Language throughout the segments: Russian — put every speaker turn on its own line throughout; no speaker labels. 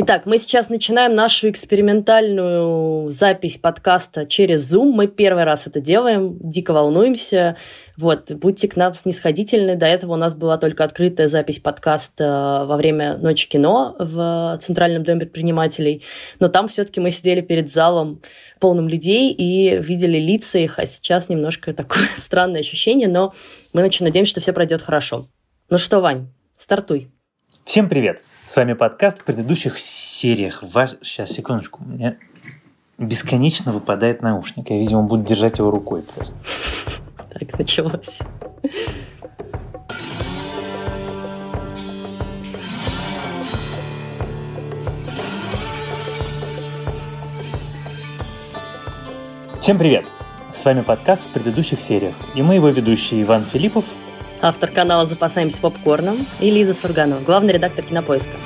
Итак, мы сейчас начинаем нашу экспериментальную запись подкаста через Zoom. Мы первый раз это делаем, дико волнуемся. Вот, будьте к нам снисходительны. До этого у нас была только открытая запись подкаста во время Ночи кино в Центральном доме предпринимателей. Но там все-таки мы сидели перед залом полным людей и видели лица их, а сейчас немножко такое странное ощущение, но мы очень надеемся, что все пройдет хорошо. Ну что, Вань, стартуй.
Всем привет! С вами подкаст в предыдущих сериях. Ваш... Сейчас, секундочку. У меня бесконечно выпадает наушник. Я, видимо, буду держать его рукой просто.
Так, началось.
Всем привет! С вами подкаст в предыдущих сериях. И мы его ведущие Иван Филиппов
автор канала «Запасаемся попкорном», и Лиза Сурганова, главный редактор «Кинопоиска».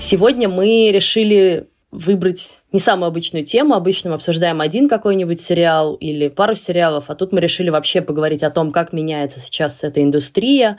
Сегодня мы решили выбрать не самую обычную тему. Обычно мы обсуждаем один какой-нибудь сериал или пару сериалов, а тут мы решили вообще поговорить о том, как меняется сейчас эта индустрия,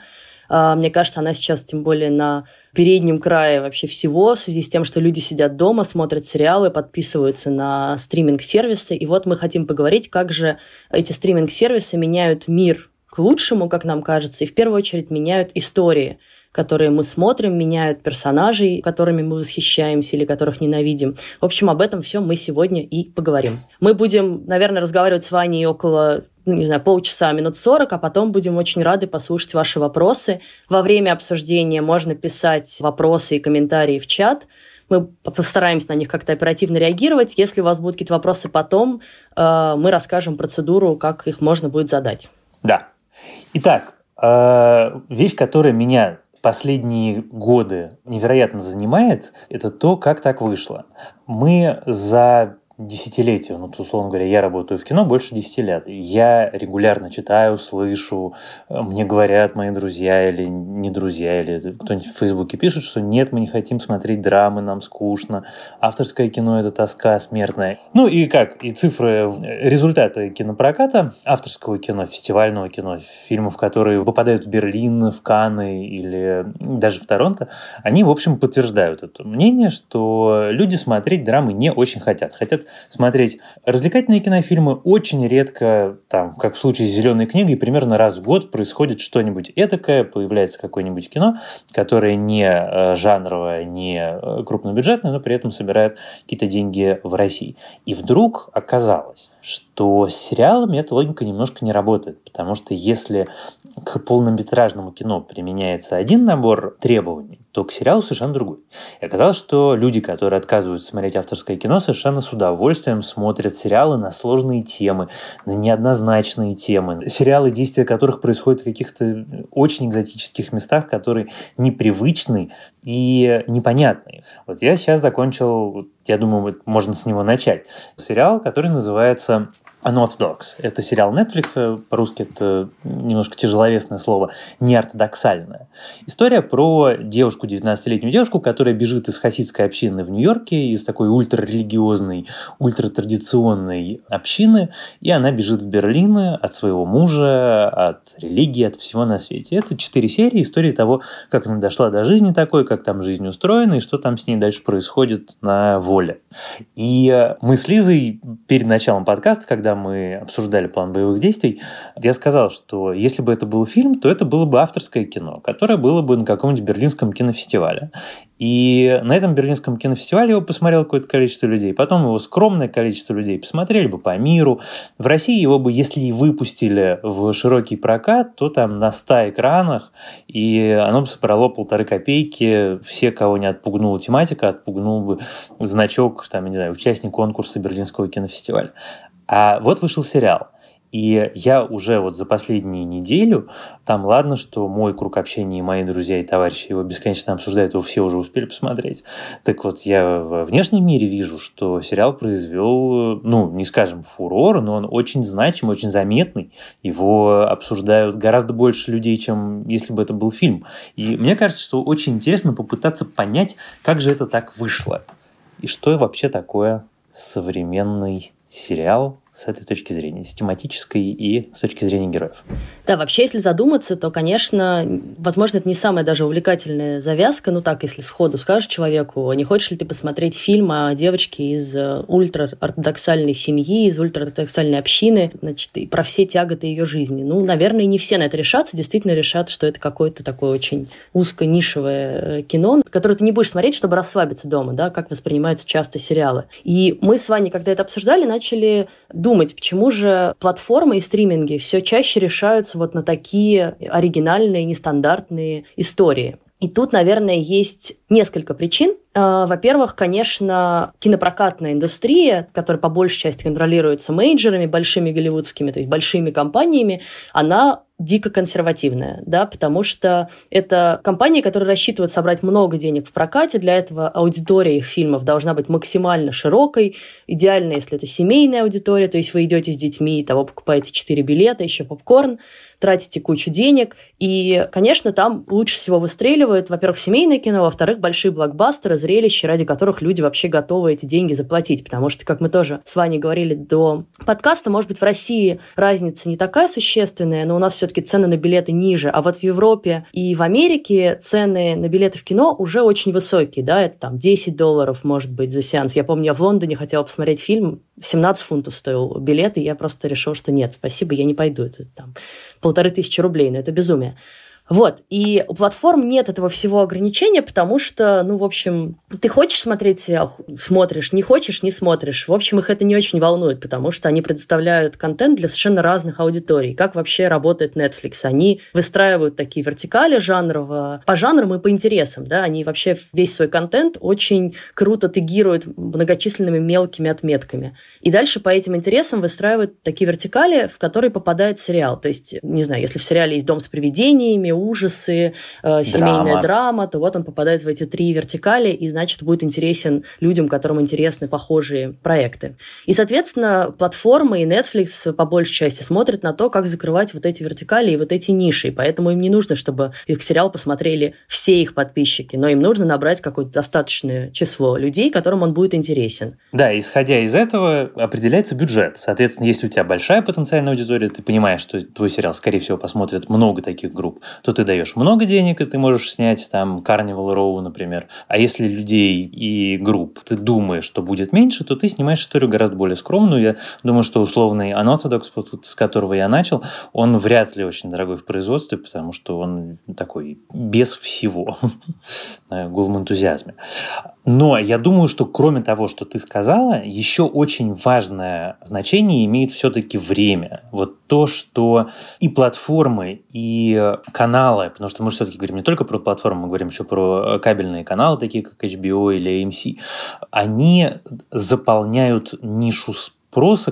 мне кажется, она сейчас тем более на переднем крае вообще всего, в связи с тем, что люди сидят дома, смотрят сериалы, подписываются на стриминг-сервисы. И вот мы хотим поговорить, как же эти стриминг-сервисы меняют мир к лучшему, как нам кажется, и в первую очередь меняют истории которые мы смотрим, меняют персонажей, которыми мы восхищаемся или которых ненавидим. В общем, об этом все мы сегодня и поговорим. Мы будем, наверное, разговаривать с Ваней около ну, не знаю, полчаса, минут сорок, а потом будем очень рады послушать ваши вопросы. Во время обсуждения можно писать вопросы и комментарии в чат. Мы постараемся на них как-то оперативно реагировать. Если у вас будут какие-то вопросы потом, э, мы расскажем процедуру, как их можно будет задать.
Да. Итак, э, вещь, которая меня последние годы невероятно занимает, это то, как так вышло. Мы за десятилетия, ну, условно говоря, я работаю в кино больше 10 лет. Я регулярно читаю, слышу, э, мне говорят мои друзья или не друзья, или кто-нибудь в Фейсбуке пишет, что нет, мы не хотим смотреть драмы, нам скучно, авторское кино – это тоска смертная. Ну и как, и цифры, результаты кинопроката, авторского кино, фестивального кино, фильмов, которые попадают в Берлин, в Канны или даже в Торонто, они, в общем, подтверждают это мнение, что люди смотреть драмы не очень хотят. Хотят смотреть развлекательные кинофильмы очень редко, там, как в случае с «Зеленой книгой», примерно раз в год происходит что-нибудь этакое, появляется какое-нибудь кино, которое не э, жанровое, не э, крупнобюджетное, но при этом собирает какие-то деньги в России. И вдруг оказалось, что с сериалами эта логика немножко не работает, потому что если к полнометражному кино применяется один набор требований, то к сериалу совершенно другой. И оказалось, что люди, которые отказываются смотреть авторское кино, совершенно с удовольствием смотрят сериалы на сложные темы, на неоднозначные темы, сериалы, действия которых происходят в каких-то очень экзотических местах, которые непривычны и непонятные. Вот я сейчас закончил, я думаю, можно с него начать, сериал, который называется Unorthodox. Это сериал Netflix, по-русски это немножко тяжеловесное слово, неортодоксальное. История про девушку, 19-летнюю девушку, которая бежит из хасидской общины в Нью-Йорке, из такой ультрарелигиозной, ультратрадиционной общины, и она бежит в Берлин от своего мужа, от религии, от всего на свете. Это четыре серии истории того, как она дошла до жизни такой, как там жизнь устроена, и что там с ней дальше происходит на воле. И мы с Лизой перед началом подкаста, когда когда мы обсуждали план боевых действий, я сказал, что если бы это был фильм, то это было бы авторское кино, которое было бы на каком-нибудь берлинском кинофестивале. И на этом берлинском кинофестивале его посмотрело какое-то количество людей. Потом его скромное количество людей посмотрели бы по миру. В России его бы, если и выпустили в широкий прокат, то там на 100 экранах, и оно бы собрало полторы копейки. Все, кого не отпугнула тематика, отпугнул бы значок, там, не знаю, участник конкурса Берлинского кинофестиваля. А вот вышел сериал. И я уже вот за последнюю неделю, там ладно, что мой круг общения и мои друзья и товарищи его бесконечно обсуждают, его все уже успели посмотреть. Так вот, я во внешнем мире вижу, что сериал произвел, ну, не скажем фурор, но он очень значим, очень заметный. Его обсуждают гораздо больше людей, чем если бы это был фильм. И мне кажется, что очень интересно попытаться понять, как же это так вышло. И что вообще такое современный сериал с этой точки зрения, с тематической и с точки зрения героев.
Да, вообще, если задуматься, то, конечно, возможно, это не самая даже увлекательная завязка. Ну так, если сходу скажешь человеку, не хочешь ли ты посмотреть фильм о девочке из э, ультраортодоксальной семьи, из ультраортодоксальной общины, значит, и про все тяготы ее жизни. Ну, наверное, не все на это решатся, действительно решат, что это какое-то такое очень узко-нишевое э, кино, которое ты не будешь смотреть, чтобы расслабиться дома, да, как воспринимаются часто сериалы. И мы с Ваней, когда это обсуждали, начали думать, почему же платформы и стриминги все чаще решаются вот на такие оригинальные, нестандартные истории. И тут, наверное, есть несколько причин. А, во-первых, конечно, кинопрокатная индустрия, которая по большей части контролируется мейджерами, большими голливудскими, то есть большими компаниями, она дико консервативная, да, потому что это компания, которая рассчитывает собрать много денег в прокате. Для этого аудитория их фильмов должна быть максимально широкой. Идеально, если это семейная аудитория, то есть вы идете с детьми, того покупаете 4 билета, еще попкорн, тратите кучу денег. И, конечно, там лучше всего выстреливает, во-первых, семейное кино, во-вторых, большие блокбастеры, зрелища, ради которых люди вообще готовы эти деньги заплатить. Потому что, как мы тоже с Ваней говорили до подкаста, может быть, в России разница не такая существенная, но у нас все-таки цены на билеты ниже. А вот в Европе и в Америке цены на билеты в кино уже очень высокие. Да? Это там 10 долларов, может быть, за сеанс. Я помню, я в Лондоне хотела посмотреть фильм, 17 фунтов стоил билет, и я просто решил, что нет, спасибо, я не пойду. Это там полторы тысячи рублей, но это безумие. Вот, и у платформ нет этого всего ограничения, потому что, ну, в общем, ты хочешь смотреть сериал, смотришь, не хочешь, не смотришь. В общем, их это не очень волнует, потому что они предоставляют контент для совершенно разных аудиторий. Как вообще работает Netflix? Они выстраивают такие вертикали жанрово, по жанрам и по интересам, да, они вообще весь свой контент очень круто тегируют многочисленными мелкими отметками. И дальше по этим интересам выстраивают такие вертикали, в которые попадает сериал. То есть, не знаю, если в сериале есть дом с привидениями, ужасы, э, семейная драма. драма, то вот он попадает в эти три вертикали, и, значит, будет интересен людям, которым интересны похожие проекты. И, соответственно, платформы и Netflix по большей части смотрят на то, как закрывать вот эти вертикали и вот эти ниши. И поэтому им не нужно, чтобы их сериал посмотрели все их подписчики, но им нужно набрать какое-то достаточное число людей, которым он будет интересен.
Да, исходя из этого определяется бюджет. Соответственно, если у тебя большая потенциальная аудитория, ты понимаешь, что твой сериал, скорее всего, посмотрят много таких групп, то ты даешь много денег, и ты можешь снять там Carnival Row, например. А если людей и групп ты думаешь, что будет меньше, то ты снимаешь историю гораздо более скромную. Я думаю, что условный Unorthodox, с которого я начал, он вряд ли очень дорогой в производстве, потому что он такой без всего. Гул в энтузиазме. Но я думаю, что кроме того, что ты сказала, еще очень важное значение имеет все-таки время. Вот то, что и платформы, и каналы, потому что мы все-таки говорим не только про платформы, мы говорим еще про кабельные каналы, такие как HBO или AMC, они заполняют нишу спроса,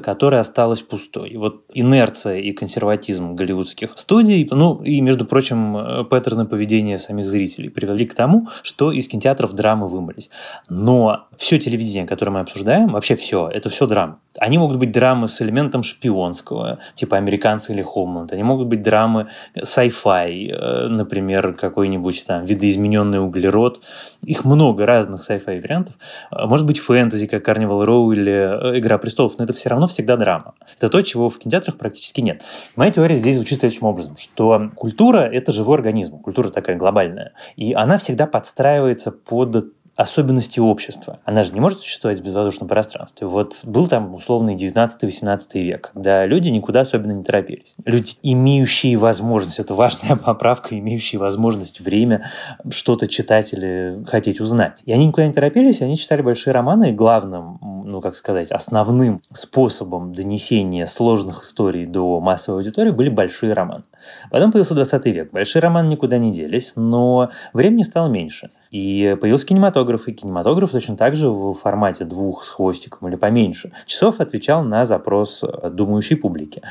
которая осталась пустой. Вот инерция и консерватизм голливудских студий, ну и, между прочим, э, паттерны поведения самих зрителей привели к тому, что из кинотеатров драмы вымылись. Но все телевидение, которое мы обсуждаем, вообще все, это все драма. Они могут быть драмы с элементом шпионского, типа «Американцы» или «Хомланд». Они могут быть драмы sci-fi, э, например, какой-нибудь там «Видоизмененный углерод». Их много разных sci-fi вариантов. Э, может быть фэнтези, как «Карнивал Роу» или «Игра престолов», но это все равно всегда драма. Это то, чего в кинотеатрах практически нет. Моя теория здесь звучит следующим образом, что культура – это живой организм, культура такая глобальная, и она всегда подстраивается под особенности общества. Она же не может существовать в безвоздушном пространстве. Вот был там условный 19-18 век, когда люди никуда особенно не торопились. Люди, имеющие возможность, это важная поправка, имеющие возможность время что-то читать или хотеть узнать. И они никуда не торопились, они читали большие романы, и главным, ну, как сказать, основным способом донесения сложных историй до массовой аудитории были большие романы. Потом появился 20 век. Большие романы никуда не делись, но времени стало меньше. И появился кинематограф, и кинематограф точно так же в формате двух с хвостиком или поменьше часов отвечал на запрос думающей публики.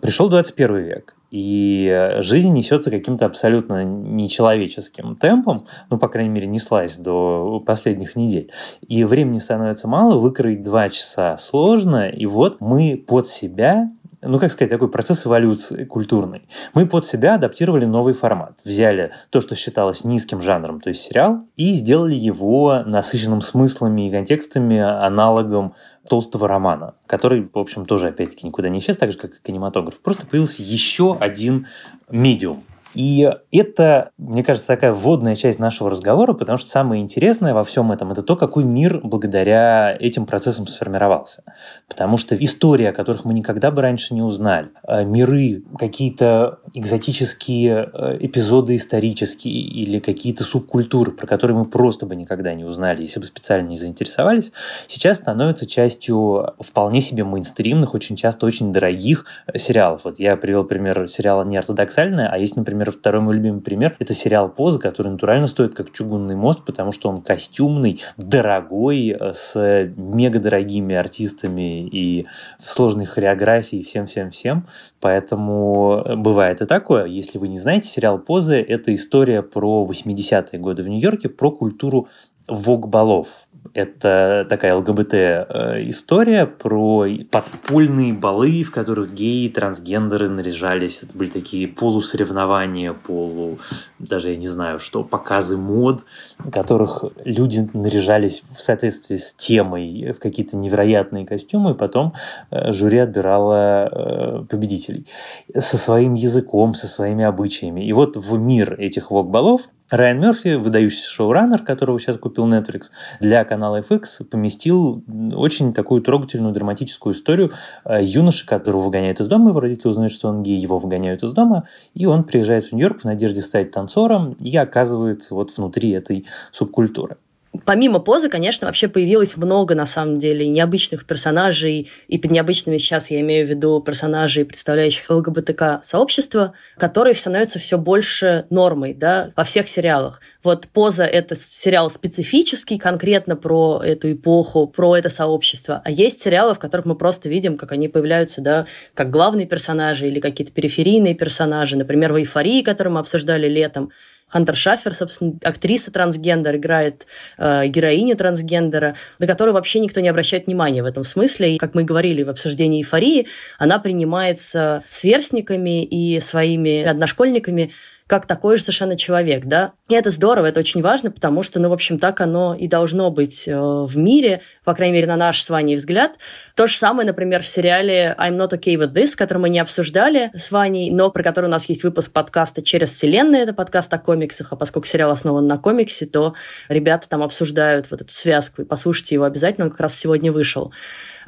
Пришел 21 век, и жизнь несется каким-то абсолютно нечеловеческим темпом, ну, по крайней мере, неслась до последних недель. И времени становится мало, выкроить два часа сложно, и вот мы под себя ну, как сказать, такой процесс эволюции культурной. Мы под себя адаптировали новый формат. Взяли то, что считалось низким жанром, то есть сериал, и сделали его насыщенным смыслами и контекстами, аналогом толстого романа, который, в общем, тоже, опять-таки, никуда не исчез, так же, как и кинематограф. Просто появился еще один медиум, и это, мне кажется, такая вводная часть нашего разговора, потому что самое интересное во всем этом – это то, какой мир благодаря этим процессам сформировался. Потому что истории, о которых мы никогда бы раньше не узнали, э, миры, какие-то экзотические э, эпизоды исторические или какие-то субкультуры, про которые мы просто бы никогда не узнали, если бы специально не заинтересовались, сейчас становятся частью вполне себе мейнстримных, очень часто очень дорогих сериалов. Вот я привел пример сериала «Неортодоксальная», а есть, например, например, второй мой любимый пример – это сериал «Поза», который натурально стоит как чугунный мост, потому что он костюмный, дорогой, э, с мега дорогими артистами и сложной хореографией, всем-всем-всем. Поэтому э, бывает и такое. Если вы не знаете, сериал «Позы» – это история про 80-е годы в Нью-Йорке, про культуру вок-балов. Это такая ЛГБТ-история э, про подпольные балы, в которых геи, трансгендеры наряжались. Это были такие полусоревнования, полу... даже я не знаю что, показы мод, в которых люди наряжались в соответствии с темой в какие-то невероятные костюмы, и потом э, жюри отбирало э, победителей со своим языком, со своими обычаями. И вот в мир этих вок-балов Райан Мерфи, выдающийся шоураннер, которого сейчас купил Netflix, для канала FX поместил очень такую трогательную драматическую историю э, юноши, которого выгоняют из дома, его родители узнают, что он гей, его выгоняют из дома, и он приезжает в Нью-Йорк в надежде стать танцором и оказывается вот внутри этой субкультуры.
Помимо позы, конечно, вообще появилось много, на самом деле, необычных персонажей, и под необычными сейчас я имею в виду персонажей, представляющих ЛГБТК-сообщество, которые становятся все больше нормой, да, во всех сериалах. Вот поза — это сериал специфический, конкретно про эту эпоху, про это сообщество, а есть сериалы, в которых мы просто видим, как они появляются, да, как главные персонажи или какие-то периферийные персонажи, например, в «Эйфории», которую мы обсуждали летом, Хантер Шаффер, собственно, актриса трансгендер, играет э, героиню трансгендера, на которую вообще никто не обращает внимания в этом смысле. И, как мы говорили в обсуждении эйфории, она принимается сверстниками и своими одношкольниками как такой же совершенно человек, да. И это здорово, это очень важно, потому что, ну, в общем, так оно и должно быть э, в мире, по крайней мере, на наш с Ваней взгляд. То же самое, например, в сериале I'm Not Okay With This, который мы не обсуждали с Ваней, но про который у нас есть выпуск подкаста «Через вселенную», это подкаст о комиксах, а поскольку сериал основан на комиксе, то ребята там обсуждают вот эту связку, и послушайте его обязательно, он как раз сегодня вышел.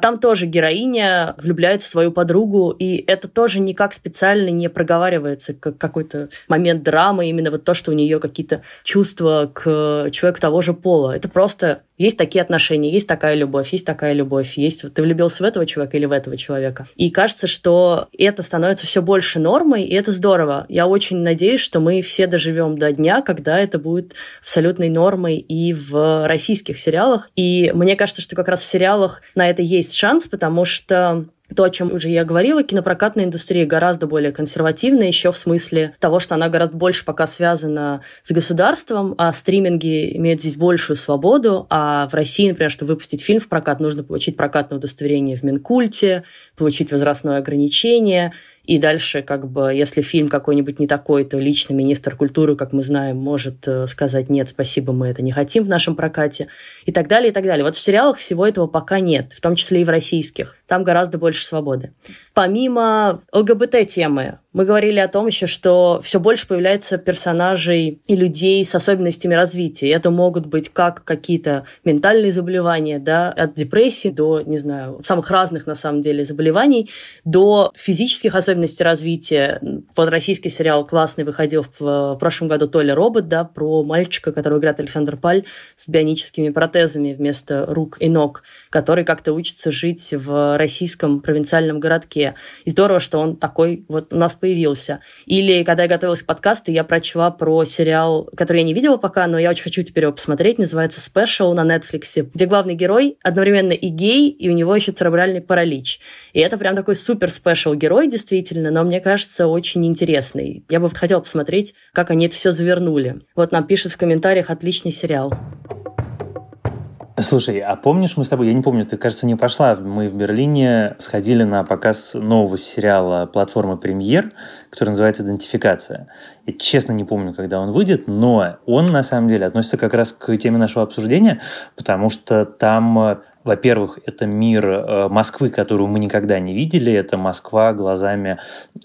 Там тоже героиня влюбляется в свою подругу, и это тоже никак специально не проговаривается, как какой-то момент драмы, именно вот то, что у нее какие-то чувства к человеку того же пола. Это просто есть такие отношения, есть такая любовь, есть такая любовь, есть ты влюбился в этого человека или в этого человека. И кажется, что это становится все больше нормой, и это здорово. Я очень надеюсь, что мы все доживем до дня, когда это будет абсолютной нормой и в российских сериалах. И мне кажется, что как раз в сериалах на это есть шанс, потому что то, о чем уже я говорила, кинопрокатная индустрия гораздо более консервативная, еще в смысле того, что она гораздо больше пока связана с государством, а стриминги имеют здесь большую свободу, а в России, например, чтобы выпустить фильм в прокат, нужно получить прокатное удостоверение в Минкульте, получить возрастное ограничение, и дальше, как бы, если фильм какой-нибудь не такой, то лично министр культуры, как мы знаем, может э, сказать «нет, спасибо, мы это не хотим в нашем прокате» и так далее, и так далее. Вот в сериалах всего этого пока нет, в том числе и в российских. Там гораздо больше свободы. Помимо ЛГБТ-темы, мы говорили о том еще, что все больше появляется персонажей и людей с особенностями развития. Это могут быть как какие-то ментальные заболевания, да, от депрессии до, не знаю, самых разных на самом деле заболеваний, до физических особенностей развития. Вот российский сериал классный выходил в прошлом году Толя Робот, да, про мальчика, которого играет Александр Паль с бионическими протезами вместо рук и ног, который как-то учится жить в российском провинциальном городке. И здорово, что он такой вот у нас появился. Или когда я готовилась к подкасту, я прочла про сериал, который я не видела пока, но я очень хочу теперь его посмотреть, называется «Special» на Netflix, где главный герой одновременно и гей, и у него еще церебральный паралич. И это прям такой супер-спешл герой, действительно, но мне кажется, очень интересный. Я бы вот хотела посмотреть, как они это все завернули. Вот нам пишут в комментариях «Отличный сериал».
Слушай, а помнишь мы с тобой, я не помню, ты, кажется, не пошла, мы в Берлине сходили на показ нового сериала платформы «Премьер», который называется «Идентификация». Я честно не помню, когда он выйдет, но он на самом деле относится как раз к теме нашего обсуждения, потому что там во-первых, это мир э, Москвы, которую мы никогда не видели. Это Москва глазами,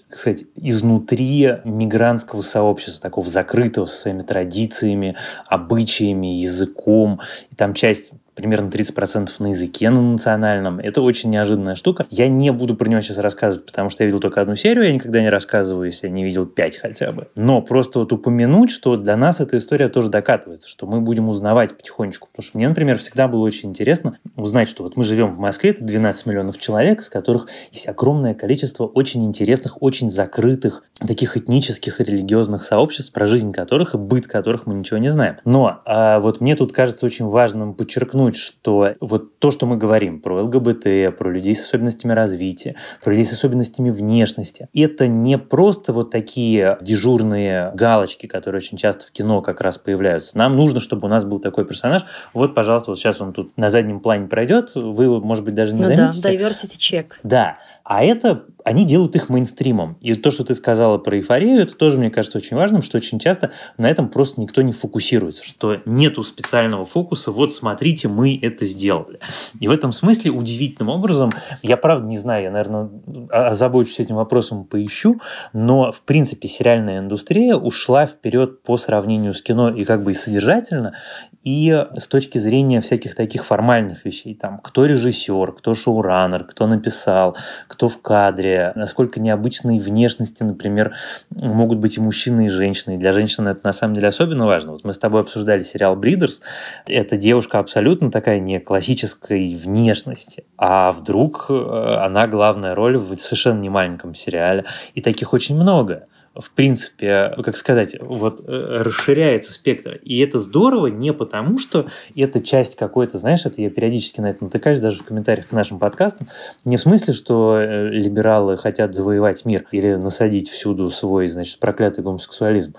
так сказать, изнутри мигрантского сообщества, такого закрытого, со своими традициями, обычаями, языком. И там часть примерно 30% на языке на национальном. Это очень неожиданная штука. Я не буду про него сейчас рассказывать, потому что я видел только одну серию, я никогда не рассказываю, если я не видел пять хотя бы. Но просто вот упомянуть, что для нас эта история тоже докатывается, что мы будем узнавать потихонечку. Потому что мне, например, всегда было очень интересно узнать, что вот мы живем в Москве, это 12 миллионов человек, из которых есть огромное количество очень интересных, очень закрытых, таких этнических и религиозных сообществ, про жизнь которых и быт которых мы ничего не знаем. Но а вот мне тут кажется очень важным подчеркнуть, подчеркнуть, что вот то, что мы говорим про ЛГБТ, про людей с особенностями развития, про людей с особенностями внешности, это не просто вот такие дежурные галочки, которые очень часто в кино как раз появляются. Нам нужно, чтобы у нас был такой персонаж. Вот, пожалуйста, вот сейчас он тут на заднем плане пройдет, вы, может быть, даже не ну заметите.
Да, diversity check.
Да, а это они делают их мейнстримом. И то, что ты сказала про эйфорию, это тоже, мне кажется, очень важным, что очень часто на этом просто никто не фокусируется, что нету специального фокуса, вот смотрите, мы это сделали. И в этом смысле удивительным образом, я правда не знаю, я, наверное, озабочусь этим вопросом, поищу, но, в принципе, сериальная индустрия ушла вперед по сравнению с кино и как бы и содержательно, и с точки зрения всяких таких формальных вещей, там, кто режиссер, кто шоураннер, кто написал, кто в кадре, насколько необычные внешности, например, могут быть и мужчины, и женщины. И для женщин это на самом деле особенно важно. Вот мы с тобой обсуждали сериал «Бридерс». Эта девушка абсолютно такая не классической внешности, а вдруг э, она главная роль в совершенно не маленьком сериале. И таких очень много в принципе, как сказать, вот э, расширяется спектр. И это здорово не потому, что это часть какой-то, знаешь, это я периодически на это натыкаюсь даже в комментариях к нашим подкастам, не в смысле, что э, либералы хотят завоевать мир или насадить всюду свой, значит, проклятый гомосексуализм,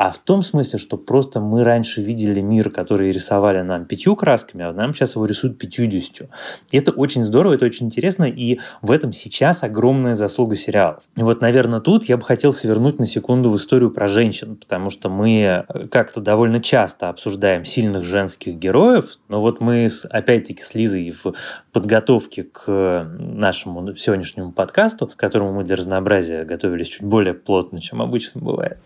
а в том смысле, что просто мы раньше видели мир, который рисовали нам пятью красками, а нам сейчас его рисуют пятьюдесятью. И это очень здорово, это очень интересно, и в этом сейчас огромная заслуга сериалов. И вот, наверное, тут я бы хотел свернуть на секунду в историю про женщин, потому что мы э, как-то довольно часто обсуждаем сильных женских героев, но вот мы, опять-таки, с Лизой в подготовке к нашему сегодняшнему подкасту, к которому мы для разнообразия готовились чуть более плотно, чем обычно бывает,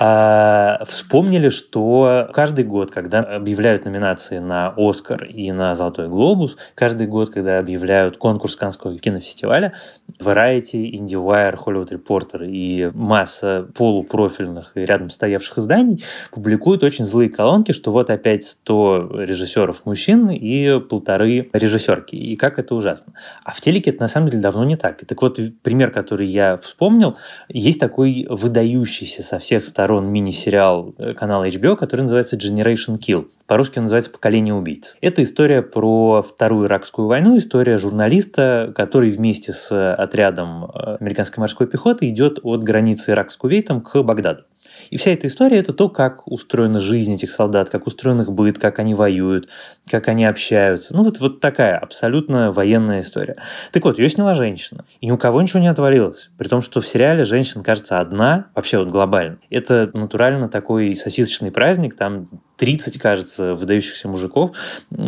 а, вспомнили, что каждый год, когда объявляют номинации на Оскар и на Золотой глобус, каждый год, когда объявляют конкурс Каннского кинофестиваля, Variety, IndieWire, Hollywood Reporter и масса полупрофильных и рядом стоявших изданий публикуют очень злые колонки, что вот опять 100 режиссеров мужчин и полторы режиссерки. И как это ужасно. А в телеке это на самом деле давно не так. Так вот, пример, который я вспомнил, есть такой выдающийся со всех сторон сторон мини-сериал э, канала HBO, который называется Generation Kill. По-русски он называется «Поколение убийц». Это история про Вторую Иракскую войну, история журналиста, который вместе с отрядом э, американской морской пехоты идет от границы Ирака с Кувейтом к Багдаду. И вся эта история – это то, как устроена жизнь этих солдат, как устроен их быт, как они воюют, как они общаются. Ну, вот, вот такая абсолютно военная история. Так вот, ее сняла женщина. И ни у кого ничего не отвалилось. При том, что в сериале женщина, кажется, одна, вообще вот глобально. Это натурально такой сосисочный праздник, там 30, кажется, выдающихся мужиков,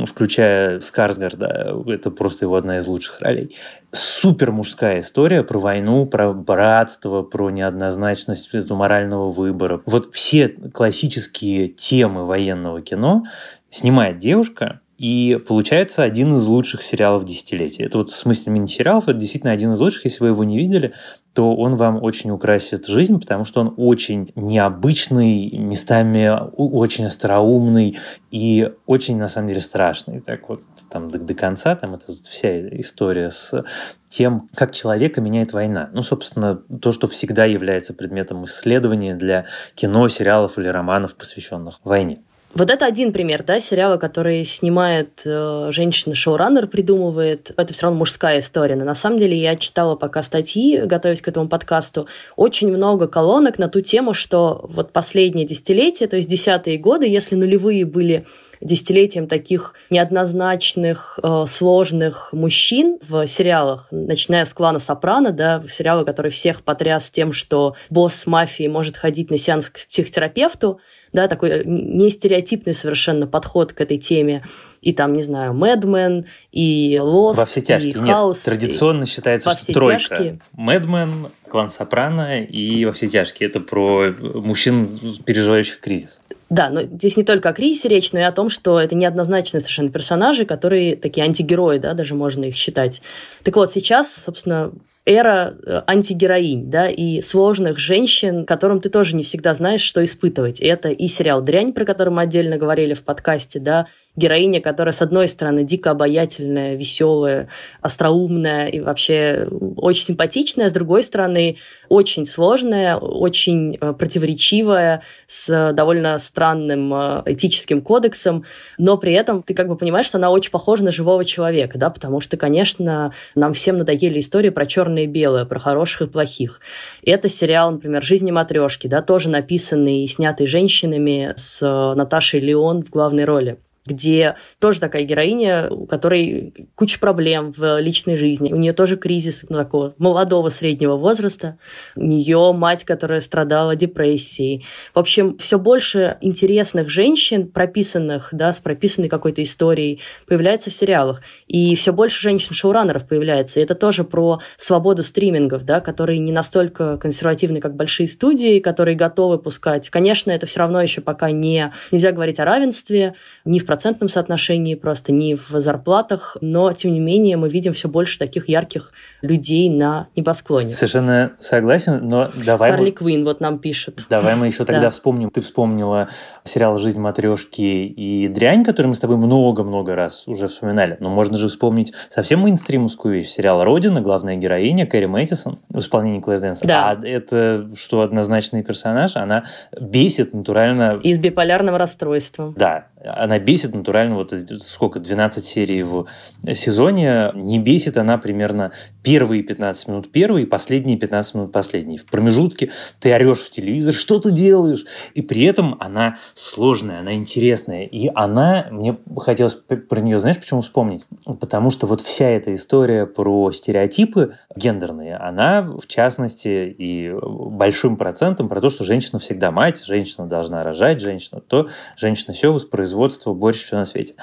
включая Скарсгарда. Это просто его одна из лучших ролей. Супер мужская история про войну, про братство, про неоднозначность морального выбора. Вот все классические темы военного кино снимает девушка, и получается один из лучших сериалов десятилетия. Это вот в смысле мини-сериалов, это действительно один из лучших. Если вы его не видели, то он вам очень украсит жизнь, потому что он очень необычный, местами очень остроумный и очень, на самом деле, страшный. Так вот, там до, до конца, там это вся история с тем, как человека меняет война. Ну, собственно, то, что всегда является предметом исследования для кино, сериалов или романов, посвященных войне.
Вот это один пример, да, сериала, который снимает э, женщина-шоураннер, придумывает. Это все равно мужская история. Но на самом деле я читала пока статьи, готовясь к этому подкасту, очень много колонок на ту тему, что вот последнее десятилетие, то есть десятые годы, если нулевые были десятилетием таких неоднозначных, э, сложных мужчин в сериалах, начиная с клана Сопрано, да, сериалы, который всех потряс тем, что босс мафии может ходить на сеанс к психотерапевту, да, такой э, не стереотипный совершенно подход к этой теме. И там, не знаю, Мэдмен, и Лост,
Во все тяжкие.
и Хаус.
Нет, традиционно считается,
во
что
все
тройка.
тяжкие.
Мэдмен, клан Сопрано и во все тяжкие. Это про мужчин, переживающих кризис.
Да, но здесь не только о кризисе речь, но и о том, что это неоднозначные совершенно персонажи, которые такие антигерои, да, даже можно их считать. Так вот, сейчас, собственно, эра э, антигероинь, да, и сложных женщин, которым ты тоже не всегда знаешь, что испытывать. И это и сериал «Дрянь», про который мы отдельно говорили в подкасте, да, героиня, которая, с одной стороны, дико обаятельная, веселая, остроумная и вообще очень симпатичная, с другой стороны, очень сложная, очень э, противоречивая, с довольно странным э, этическим кодексом, но при этом ты как бы понимаешь, что она очень похожа на живого человека, да, потому что, конечно, нам всем надоели истории про черное и белое, про хороших и плохих. Это сериал, например, «Жизни матрешки», да, тоже написанный и снятый женщинами с э, Наташей Леон в главной роли где тоже такая героиня, у которой куча проблем в личной жизни. У нее тоже кризис ну, такого молодого среднего возраста. У нее мать, которая страдала депрессией. В общем, все больше интересных женщин, прописанных, да, с прописанной какой-то историей, появляется в сериалах. И все больше женщин-шоураннеров появляется. И это тоже про свободу стримингов, да, которые не настолько консервативны, как большие студии, которые готовы пускать. Конечно, это все равно еще пока не... Нельзя говорить о равенстве, ни в процентном соотношении, просто не в зарплатах, но, тем не менее, мы видим все больше таких ярких людей на небосклоне.
Совершенно согласен, но давай...
Харли
мы...
Квин вот нам пишет.
Давай мы еще тогда
Да.
вспомним. Ты вспомнила сериал «Жизнь матрешки» и «Дрянь», который мы с тобой много-много раз уже вспоминали. Но можно же вспомнить совсем мейнстримовскую вещь. Сериал «Родина», главная героиня Кэрри Мэттисон в исполнении Клэр Дэнса.
Да.
А это что, однозначный персонаж? Она бесит натурально
И с биполярным расстройством.
Да, она бесит натурально, вот сколько, 12 серий в сезоне, не бесит она примерно первые 15 минут первые и последние 15 минут последние. В промежутке ты орешь в телевизор, что ты делаешь? И при этом она сложная, она интересная. И она, мне хотелось про нее, знаешь, почему вспомнить? Потому что вот вся эта история про стереотипы гендерные, она, в частности, и большим процентом про то, что женщина всегда мать, женщина должна рожать, женщина то, женщина все, воспроизводство, больше всего на свете.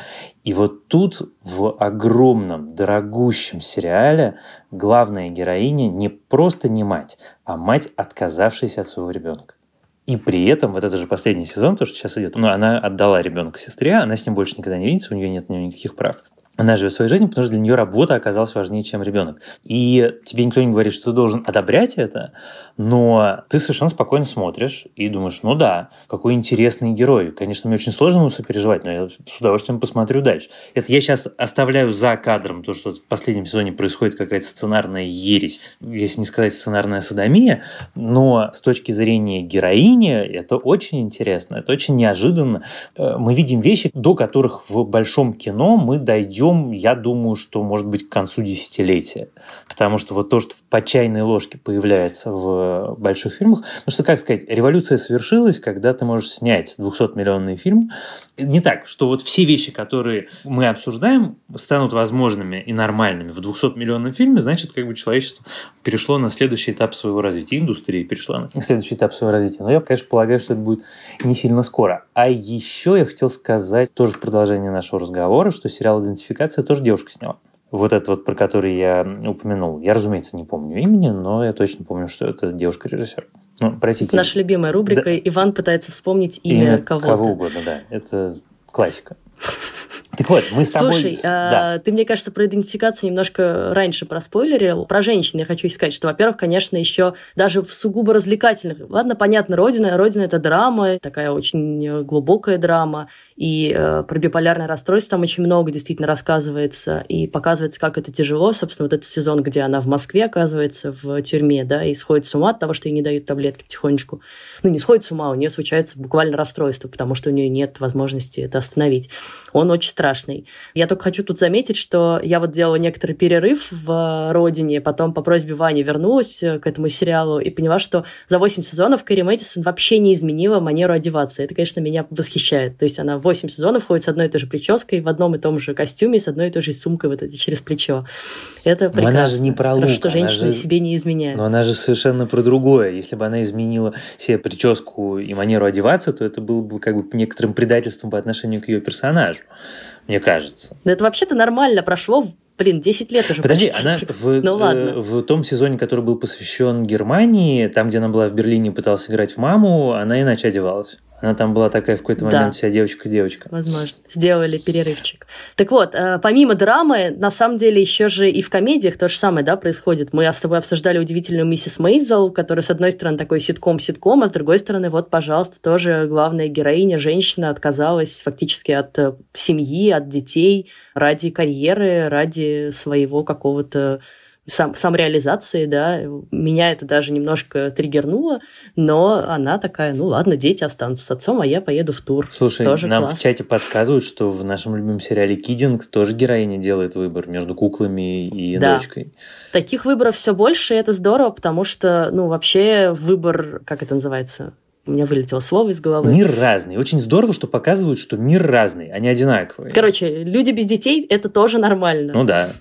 И вот тут в огромном, дорогущем сериале главная героиня не просто не мать, а мать, отказавшаяся от своего ребенка. И при этом, вот это же последний сезон, то, что сейчас идет, но она отдала ребенка сестре, она с ним больше никогда не видится, у нее нет никаких прав. Она живет своей жизнью, потому что для нее работа оказалась важнее, чем ребенок. И тебе никто не говорит, что ты должен одобрять это, но ты совершенно спокойно смотришь и думаешь, ну да, какой интересный герой. Конечно, мне очень сложно ему сопереживать, но я с удовольствием посмотрю дальше. Это я сейчас оставляю за кадром то, что в последнем сезоне происходит какая-то сценарная ересь, если не сказать сценарная садомия, но с точки зрения героини это очень интересно, это очень неожиданно. Э, Мы видим вещи, до которых в большом кино мы дойдем, я думаю, что может быть к концу десятилетия. Потому что вот то, что по чайной ложке появляется в больших фильмах, ну что, как сказать, революция свершилась, когда ты можешь снять 200-миллионный фильм. Не так, что вот все вещи, которые мы обсуждаем, станут возможными и нормальными в 200-миллионном фильме, значит, как бы человечество перешло на следующий этап своего развития. Индустрия перешла на следующий этап своего развития. Но я, конечно, полагаю, что это будет не сильно скоро. А еще я хотел сказать, тоже в продолжение нашего разговора, что сериал «Идентификация» тоже девушка сняла. Вот этот вот, про который я упомянул. Я, разумеется, не помню имени, но я точно помню, что это девушка-режиссер. Ну, простите.
Это наша любимая рубрика. Иван пытается вспомнить имя, кого-то.
Кого угодно, да. Это классика. Так вот, мы с тобой...
Слушай, да. а, ты, мне кажется, про идентификацию немножко раньше проспойлерил. Про женщин я хочу сказать, что, во-первых, конечно, еще даже в сугубо развлекательных... Ладно, понятно, Родина. Родина — это драма, такая очень глубокая драма. И э, про биполярное расстройство там очень много действительно рассказывается. И показывается, как это тяжело. Собственно, вот этот сезон, где она в Москве оказывается, в тюрьме, да, и сходит с ума от того, что ей не дают таблетки потихонечку. Ну, не сходит с ума, у нее случается буквально расстройство, потому что у нее нет возможности это остановить. Он очень страшный. Я только хочу тут заметить, что я вот делала некоторый перерыв в «Родине», потом по просьбе Вани вернулась э, к этому сериалу и поняла, что за 8 сезонов Кэрри Мэттисон вообще не изменила манеру одеваться. Это, конечно, меня восхищает. То есть она 8 сезонов ходит с одной и той же прической, в одном и том же костюме, с одной и той же сумкой вот этой через плечо. Это прекрасно. Но
она же не про лук.
что женщины же... себе не изменяют.
Но она же совершенно про другое. Если бы она изменила себе прическу и манеру одеваться, то это было бы как бы некоторым предательством по отношению к ее персонажу мне кажется.
Да это вообще-то нормально прошло Блин, 10 лет уже
Подожди,
почти.
она в, ну, ладно. Э, в том сезоне, который был посвящен Германии, там, где она была в Берлине и пыталась играть в маму, она иначе одевалась. Она там была такая в какой-то момент да. вся девочка-девочка.
Возможно. Сделали перерывчик. Так вот, э, помимо драмы, на самом деле еще же и в комедиях то же самое да, происходит. Мы с тобой обсуждали удивительную миссис Мейзел, которая, с одной стороны, такой ситком-ситком, а с другой стороны, вот, пожалуйста, тоже главная героиня, женщина, отказалась фактически от э, семьи, от детей ради карьеры, ради своего какого-то сам, самореализации, да, меня это даже немножко триггернуло, но она такая, ну ладно, дети останутся с отцом, а я поеду в тур.
Слушай, тоже нам класс. в чате подсказывают, что в нашем любимом сериале «Кидинг» тоже героиня делает выбор между куклами и да. дочкой.
Таких выборов все больше, и это здорово, потому что, ну, вообще выбор, как это называется, у меня вылетело слово из головы.
Мир разный. Очень здорово, что показывают, что мир разный, а не одинаковый.
Короче, люди без детей – это тоже нормально.
Ну да.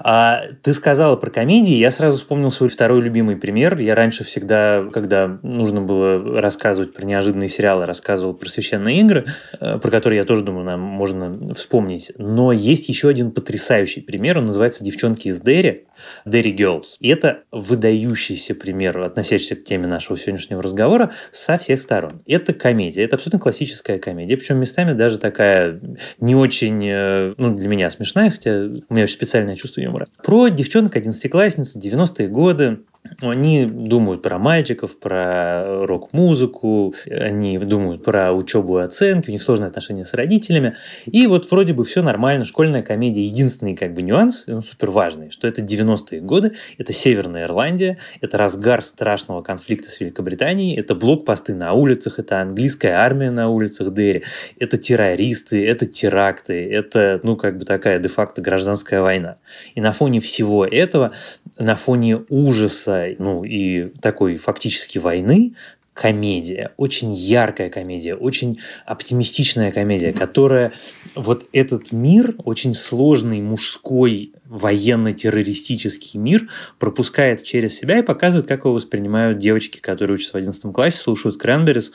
А, ты сказала про комедии, я сразу вспомнил свой второй любимый пример. Я раньше всегда, когда нужно было рассказывать про неожиданные сериалы, рассказывал про священные игры, э, про которые я тоже думаю, нам можно вспомнить. Но есть еще один потрясающий пример, он называется «Девчонки из Дерри», «Дерри Girls». И это выдающийся пример, относящийся к теме нашего сегодняшнего разговора, со всех сторон. Это комедия, это абсолютно классическая комедия, причем местами даже такая не очень, э, ну, для меня смешная, хотя у меня очень специальное чувство юмора. Про девчонок, одиннадцатиклассниц, 90-е годы, они думают про мальчиков, про рок-музыку, они думают про учебу и оценки, у них сложные отношения с родителями. И вот вроде бы все нормально, школьная комедия. Единственный как бы нюанс, он супер важный, что это 90-е годы, это Северная Ирландия, это разгар страшного конфликта с Великобританией, это блокпосты на улицах, это английская армия на улицах Дерри, это террористы, это теракты, это, ну, как бы такая де-факто гражданская война. И на фоне всего этого, на фоне ужаса ну и такой фактически войны, комедия, очень яркая комедия, очень оптимистичная комедия, которая вот этот мир, очень сложный мужской военно-террористический мир, пропускает через себя и показывает, как его воспринимают девочки, которые учатся в 11 классе, слушают Кренберис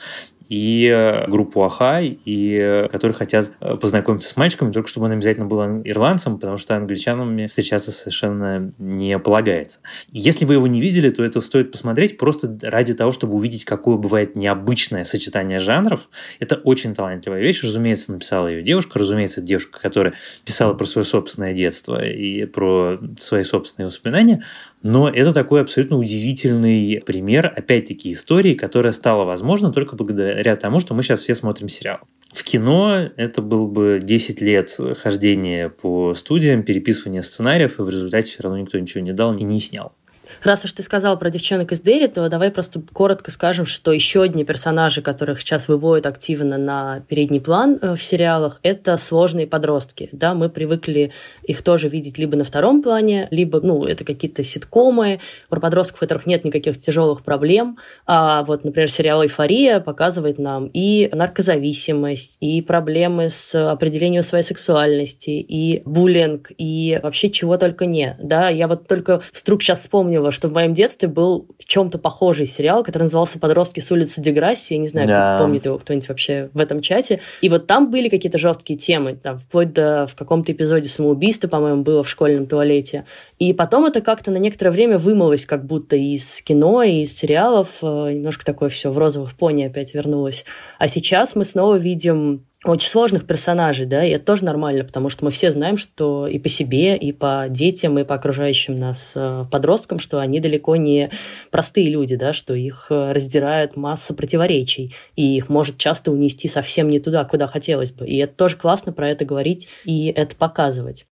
и э, группу Аха, и э, которые хотят э, познакомиться с мальчиками, только чтобы он обязательно был ирландцем, потому что англичанам встречаться совершенно не полагается. Если вы его не видели, то это стоит посмотреть просто ради того, чтобы увидеть, какое бывает необычное сочетание жанров. Это очень талантливая вещь. Разумеется, написала ее девушка, разумеется, девушка, которая писала про свое собственное детство и про свои собственные воспоминания, но это такой абсолютно удивительный пример, опять-таки, истории, которая стала возможна только благодаря тому, что мы сейчас все смотрим сериал. В кино это был бы 10 лет хождения по студиям, переписывания сценариев, и в результате все равно никто ничего не дал и не снял.
Раз уж ты сказал про девчонок из Дерри, то давай просто коротко скажем, что еще одни персонажи, которых сейчас выводят активно на передний план э, в сериалах, это сложные подростки. Да, мы привыкли их тоже видеть либо на втором плане, либо, ну, это какие-то ситкомы, про подростков, у которых нет никаких тяжелых проблем. А вот, например, сериал «Эйфория» показывает нам и наркозависимость, и проблемы с определением своей сексуальности, и буллинг, и вообще чего только не. Да, я вот только вдруг сейчас вспомнила, что в моем детстве был в чем-то похожий сериал, который назывался «Подростки с улицы Деграсси». Я не знаю, да. кстати, помнит его кто-нибудь вообще в этом чате. И вот там были какие-то жесткие темы, там, вплоть до в каком-то эпизоде самоубийства, по-моему, было в школьном туалете. И потом это как-то на некоторое время вымылось как будто из кино, и из сериалов. Э, немножко такое все в розовых пони опять вернулось. А сейчас мы снова видим очень сложных персонажей, да, и это тоже нормально, потому что мы все знаем, что и по себе, и по детям, и по окружающим нас э, подросткам, что они далеко не простые люди, да, что их э, раздирает масса противоречий, и их может часто унести совсем не туда, куда хотелось бы. И это тоже классно про это говорить и это показывать.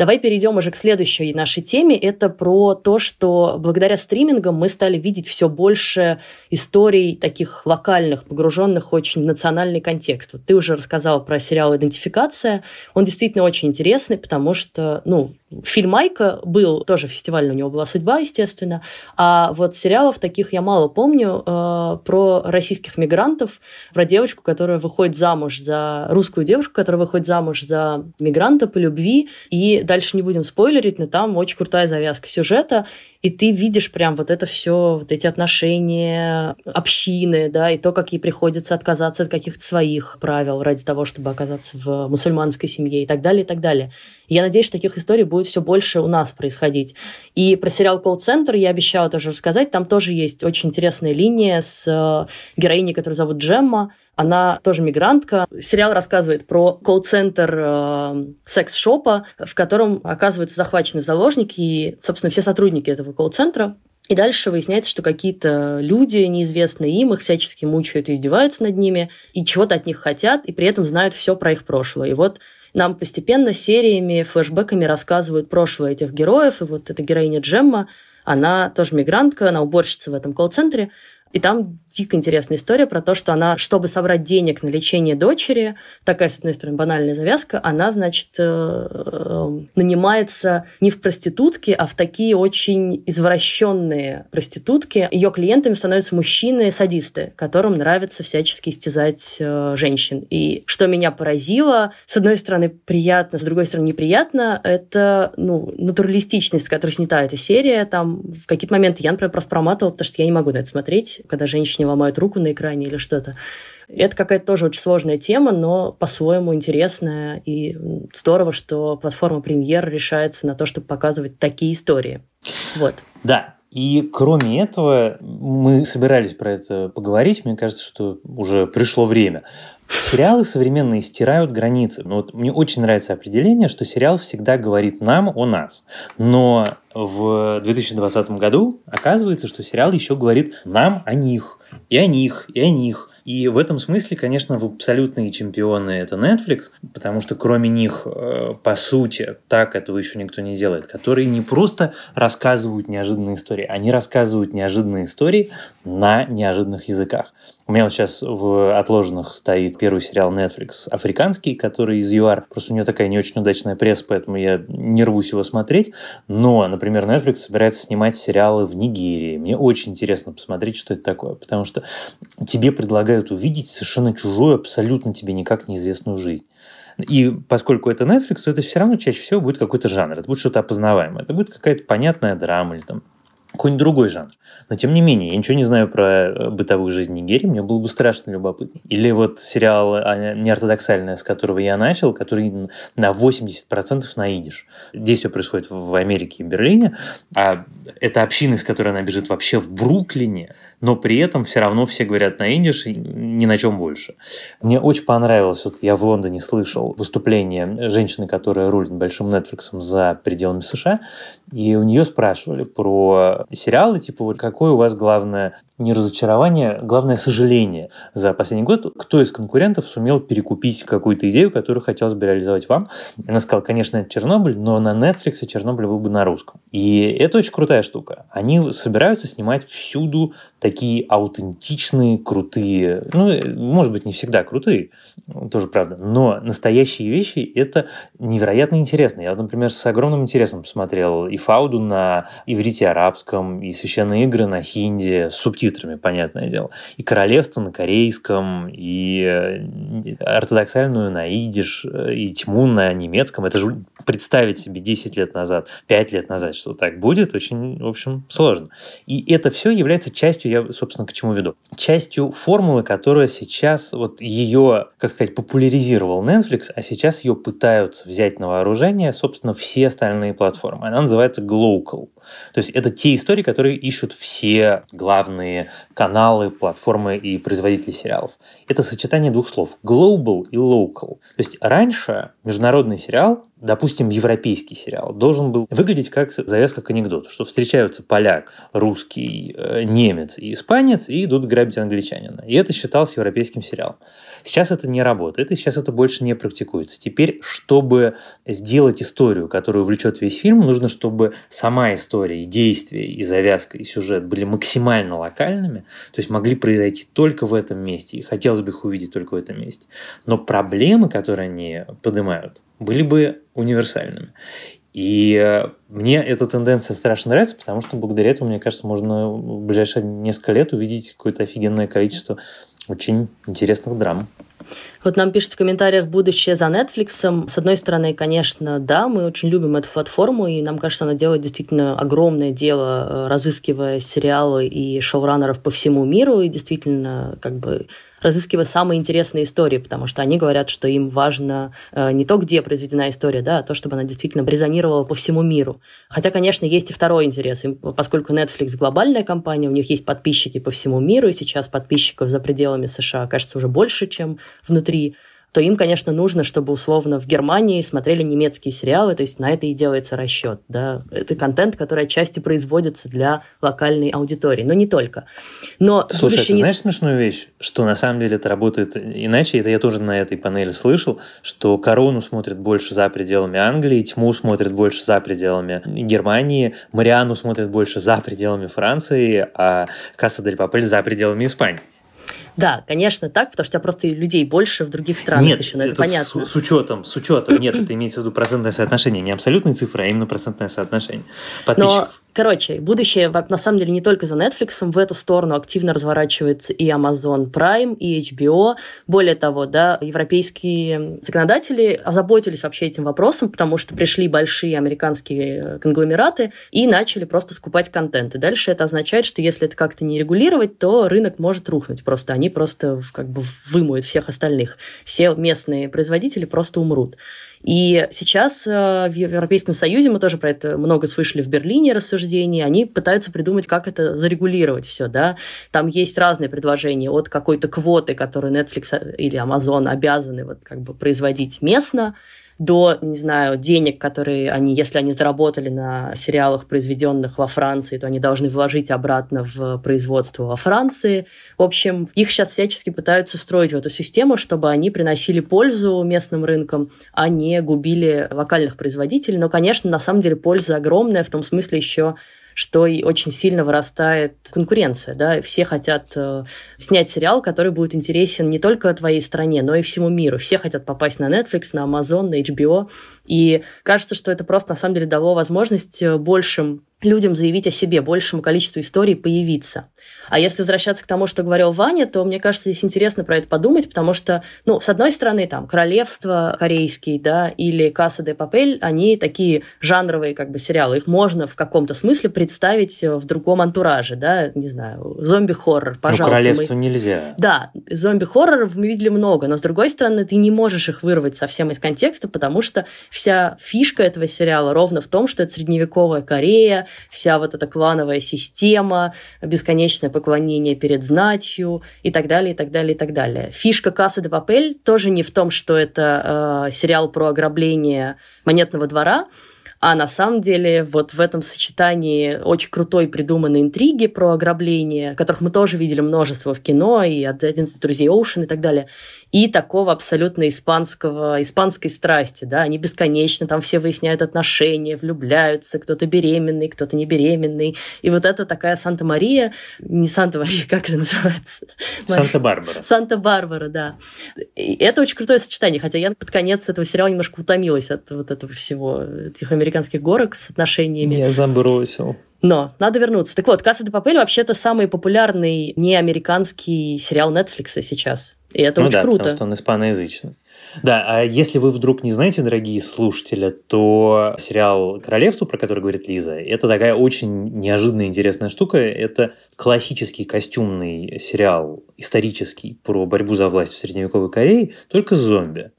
Давай перейдем уже к следующей нашей теме. Это про то, что благодаря стримингам мы стали видеть все больше историй таких локальных, погруженных очень в национальный контекст. Вот ты уже рассказала про сериал «Идентификация». Он действительно очень интересный, потому что, ну, Фильм Майка был, тоже фестивальный у него была судьба, естественно. А вот сериалов таких я мало помню э, про российских мигрантов, про девочку, которая выходит замуж за русскую девушку, которая выходит замуж за мигранта по любви. И дальше не будем спойлерить, но там очень крутая завязка сюжета и ты видишь прям вот это все, вот эти отношения общины, да, и то, как ей приходится отказаться от каких-то своих правил ради того, чтобы оказаться в мусульманской семье и так далее, и так далее. Я надеюсь, что таких историй будет все больше у нас происходить. И про сериал «Колл-центр» я обещала тоже рассказать. Там тоже есть очень интересная линия с э, героиней, которую зовут Джемма, она тоже мигрантка. Сериал рассказывает про колл-центр э, секс-шопа, в котором оказываются захвачены заложники, и, собственно, все сотрудники этого колл-центра и дальше выясняется, что какие-то люди, неизвестные им, их всячески мучают и издеваются над ними, и чего-то от них хотят, и при этом знают все про их прошлое. И вот нам постепенно сериями, флешбеками рассказывают прошлое этих героев, и вот эта героиня Джемма, она тоже мигрантка, она уборщица в этом колл-центре, и там дико интересная история про то, что она, чтобы собрать денег на лечение дочери, такая, с одной стороны, банальная завязка, она, значит, э, э, нанимается не в проститутки, а в такие очень извращенные проститутки. Ее клиентами становятся мужчины-садисты, которым нравится всячески истязать э, женщин. И что меня поразило, с одной стороны, приятно, с другой стороны, неприятно, это, ну, натуралистичность, с которой снята эта серия. Там в какие-то моменты я, например, просто проматывала, потому что я не могу на это смотреть когда женщине ломают руку на экране или что-то. Это какая-то тоже очень сложная тема, но по-своему интересная. И здорово, что платформа Премьер решается на то, чтобы показывать такие истории. Вот.
Да, и кроме этого, мы собирались про это поговорить. Мне кажется, что уже пришло время. Сериалы современные стирают границы. Но вот мне очень нравится определение, что сериал всегда говорит нам о нас. Но в 2020 году оказывается, что сериал еще говорит нам о них, и о них, и о них. И в этом смысле, конечно, абсолютные чемпионы это Netflix, потому что кроме них, э, по сути, так этого еще никто не делает, которые не просто рассказывают неожиданные истории, они рассказывают неожиданные истории на неожиданных языках. У меня вот сейчас в отложенных стоит первый сериал Netflix африканский, который из ЮАР. Просто у него такая не очень удачная пресса, поэтому я не рвусь его смотреть. Но, например, Netflix собирается снимать сериалы в Нигерии. Мне очень интересно посмотреть, что это такое. Потому что тебе предлагают увидеть совершенно чужую, абсолютно тебе никак неизвестную жизнь. И поскольку это Netflix, то это все равно чаще всего будет какой-то жанр. Это будет что-то опознаваемое. Это будет какая-то понятная драма или там какой-нибудь другой жанр. Но тем не менее, я ничего не знаю про э, бытовую жизнь Нигерии, мне было бы страшно любопытно. Или вот сериал а, неортодоксальный, с которого я начал, который на 80% на идиш. Действие происходит в Америке и Берлине, а это община, из которой она бежит вообще в Бруклине, но при этом все равно все говорят на идиш и ни на чем больше. Мне очень понравилось, вот я в Лондоне слышал выступление женщины, которая рулит большим Netflix за пределами США, и у нее спрашивали про сериалы, типа вот какое у вас главное не разочарование, главное сожаление за последний год, кто из конкурентов сумел перекупить какую-то идею, которую хотелось бы реализовать вам. Она сказала, конечно, это Чернобыль, но на Netflix Чернобыль был бы на русском. И это очень крутая штука. Они собираются снимать всюду такие аутентичные, крутые, ну, может быть, не всегда крутые, тоже правда, но настоящие вещи – это невероятно интересно. Я, например, с огромным интересом смотрел и Фауду на иврите арабском, и священные игры на хинди с субтитрами, понятное дело, и королевство на корейском, и э, ортодоксальную на идиш, э, и тьму на немецком. Это же представить себе 10 лет назад, 5 лет назад, что так будет, очень, в общем, сложно. И это все является частью я, собственно, к чему веду. Частью формулы, которая сейчас, вот ее, как сказать, популяризировал Netflix, а сейчас ее пытаются взять на вооружение, собственно, все остальные платформы. Она называется Glocal. То есть это те истории, которые ищут все главные каналы, платформы и производители сериалов. Это сочетание двух слов – global и local. То есть раньше международный сериал допустим, европейский сериал должен был выглядеть как завязка к анекдоту, что встречаются поляк, русский, э, немец и испанец и идут грабить англичанина. И это считалось европейским сериалом. Сейчас это не работает, и сейчас это больше не практикуется. Теперь, чтобы сделать историю, которую влечет весь фильм, нужно, чтобы сама история, и действия, и завязка, и сюжет были максимально локальными, то есть могли произойти только в этом месте, и хотелось бы их увидеть только в этом месте. Но проблемы, которые они поднимают, были бы универсальными. И э, мне эта тенденция страшно нравится, потому что благодаря этому, мне кажется, можно в ближайшие несколько лет увидеть какое-то офигенное количество очень интересных драм.
Вот нам пишут в комментариях будущее за Netflix. С одной стороны, конечно, да, мы очень любим эту платформу, и нам кажется, она делает действительно огромное дело, э, разыскивая сериалы и шоураннеров по всему миру, и действительно как бы разыскивая самые интересные истории, потому что они говорят, что им важно э, не то, где произведена история, да, а то, чтобы она действительно резонировала по всему миру. Хотя, конечно, есть и второй интерес. И поскольку Netflix глобальная компания, у них есть подписчики по всему миру, и сейчас подписчиков за пределами США, кажется, уже больше, чем внутри то им, конечно, нужно, чтобы условно в Германии смотрели немецкие сериалы, то есть на это и делается расчет. Да? Это контент, который отчасти производится для локальной аудитории, но не только. Но
Слушай, ты не... знаешь смешную вещь, что на самом деле это работает иначе, это я тоже на этой панели слышал, что «Корону» смотрит больше за пределами Англии, «Тьму» смотрит больше за пределами Германии, «Мариану» смотрит больше за пределами Франции, а «Касса дель Папель» за пределами Испании.
Да, конечно, так, потому что у тебя просто людей больше в других странах
нет,
еще, но это,
это
понятно.
С, с учетом, с учетом, нет, это имеется в виду процентное соотношение, не абсолютные цифры, а именно процентное соотношение подписчиков.
Короче, будущее на самом деле не только за Netflix, в эту сторону активно разворачивается и Amazon Prime, и HBO. Более того, да, европейские законодатели озаботились вообще этим вопросом, потому что пришли большие американские конгломераты и начали просто скупать контент. И дальше это означает, что если это как-то не регулировать, то рынок может рухнуть. Просто они просто как бы вымоют всех остальных. Все местные производители просто умрут. И сейчас э, в Европейском Союзе, мы тоже про это много слышали в Берлине рассуждений, они пытаются придумать, как это зарегулировать все, да. Там есть разные предложения от какой-то квоты, которую Netflix или Amazon обязаны вот как бы производить местно, до, не знаю, денег, которые они, если они заработали на сериалах, произведенных во Франции, то они должны вложить обратно в производство во Франции. В общем, их сейчас всячески пытаются встроить в эту систему, чтобы они приносили пользу местным рынкам, а не губили локальных производителей. Но, конечно, на самом деле польза огромная, в том смысле еще что и очень сильно вырастает конкуренция. Да? Все хотят э, снять сериал, который будет интересен не только твоей стране, но и всему миру. Все хотят попасть на Netflix, на Amazon, на HBO. И кажется, что это просто на самом деле дало возможность э, большим людям заявить о себе, большему количеству историй появиться. А если возвращаться к тому, что говорил Ваня, то мне кажется, здесь интересно про это подумать, потому что, ну, с одной стороны, там, королевство корейский, да, или Касса де Папель, они такие жанровые, как бы, сериалы. Их можно в каком-то смысле представить в другом антураже, да, не знаю, зомби-хоррор, ну, пожалуйста.
Ну, королевство мы... нельзя.
Да, зомби-хорроров мы видели много, но, с другой стороны, ты не можешь их вырвать совсем из контекста, потому что вся фишка этого сериала ровно в том, что это средневековая Корея, вся вот эта клановая система, бесконечное поклонение перед знатью и так далее, и так далее, и так далее. Фишка «Касса де Папель» тоже не в том, что это э, сериал про ограбление монетного двора, а на самом деле вот в этом сочетании очень крутой придуманной интриги про ограбление, которых мы тоже видели множество в кино, и от «11 друзей Оушен» и так далее, и такого абсолютно испанского, испанской страсти, да, они бесконечно, там все выясняют отношения, влюбляются, кто-то беременный, кто-то не беременный, и вот это такая Санта-Мария, не Санта-Мария, как это называется?
Санта-Барбара.
Санта-Барбара, да. И это очень крутое сочетание, хотя я под конец этого сериала немножко утомилась от вот этого всего, этих американских горок с отношениями.
Я забросил.
Но надо вернуться. Так вот, «Касса де Папель» вообще-то самый популярный неамериканский сериал Netflix сейчас. И это
ну
очень
да,
круто.
потому что он испаноязычный. Да, а если вы вдруг не знаете, дорогие слушатели, то сериал «Королевство», про который говорит Лиза, это такая очень неожиданная интересная штука. Это классический костюмный сериал, исторический, про борьбу за власть в средневековой Корее, только с зомби.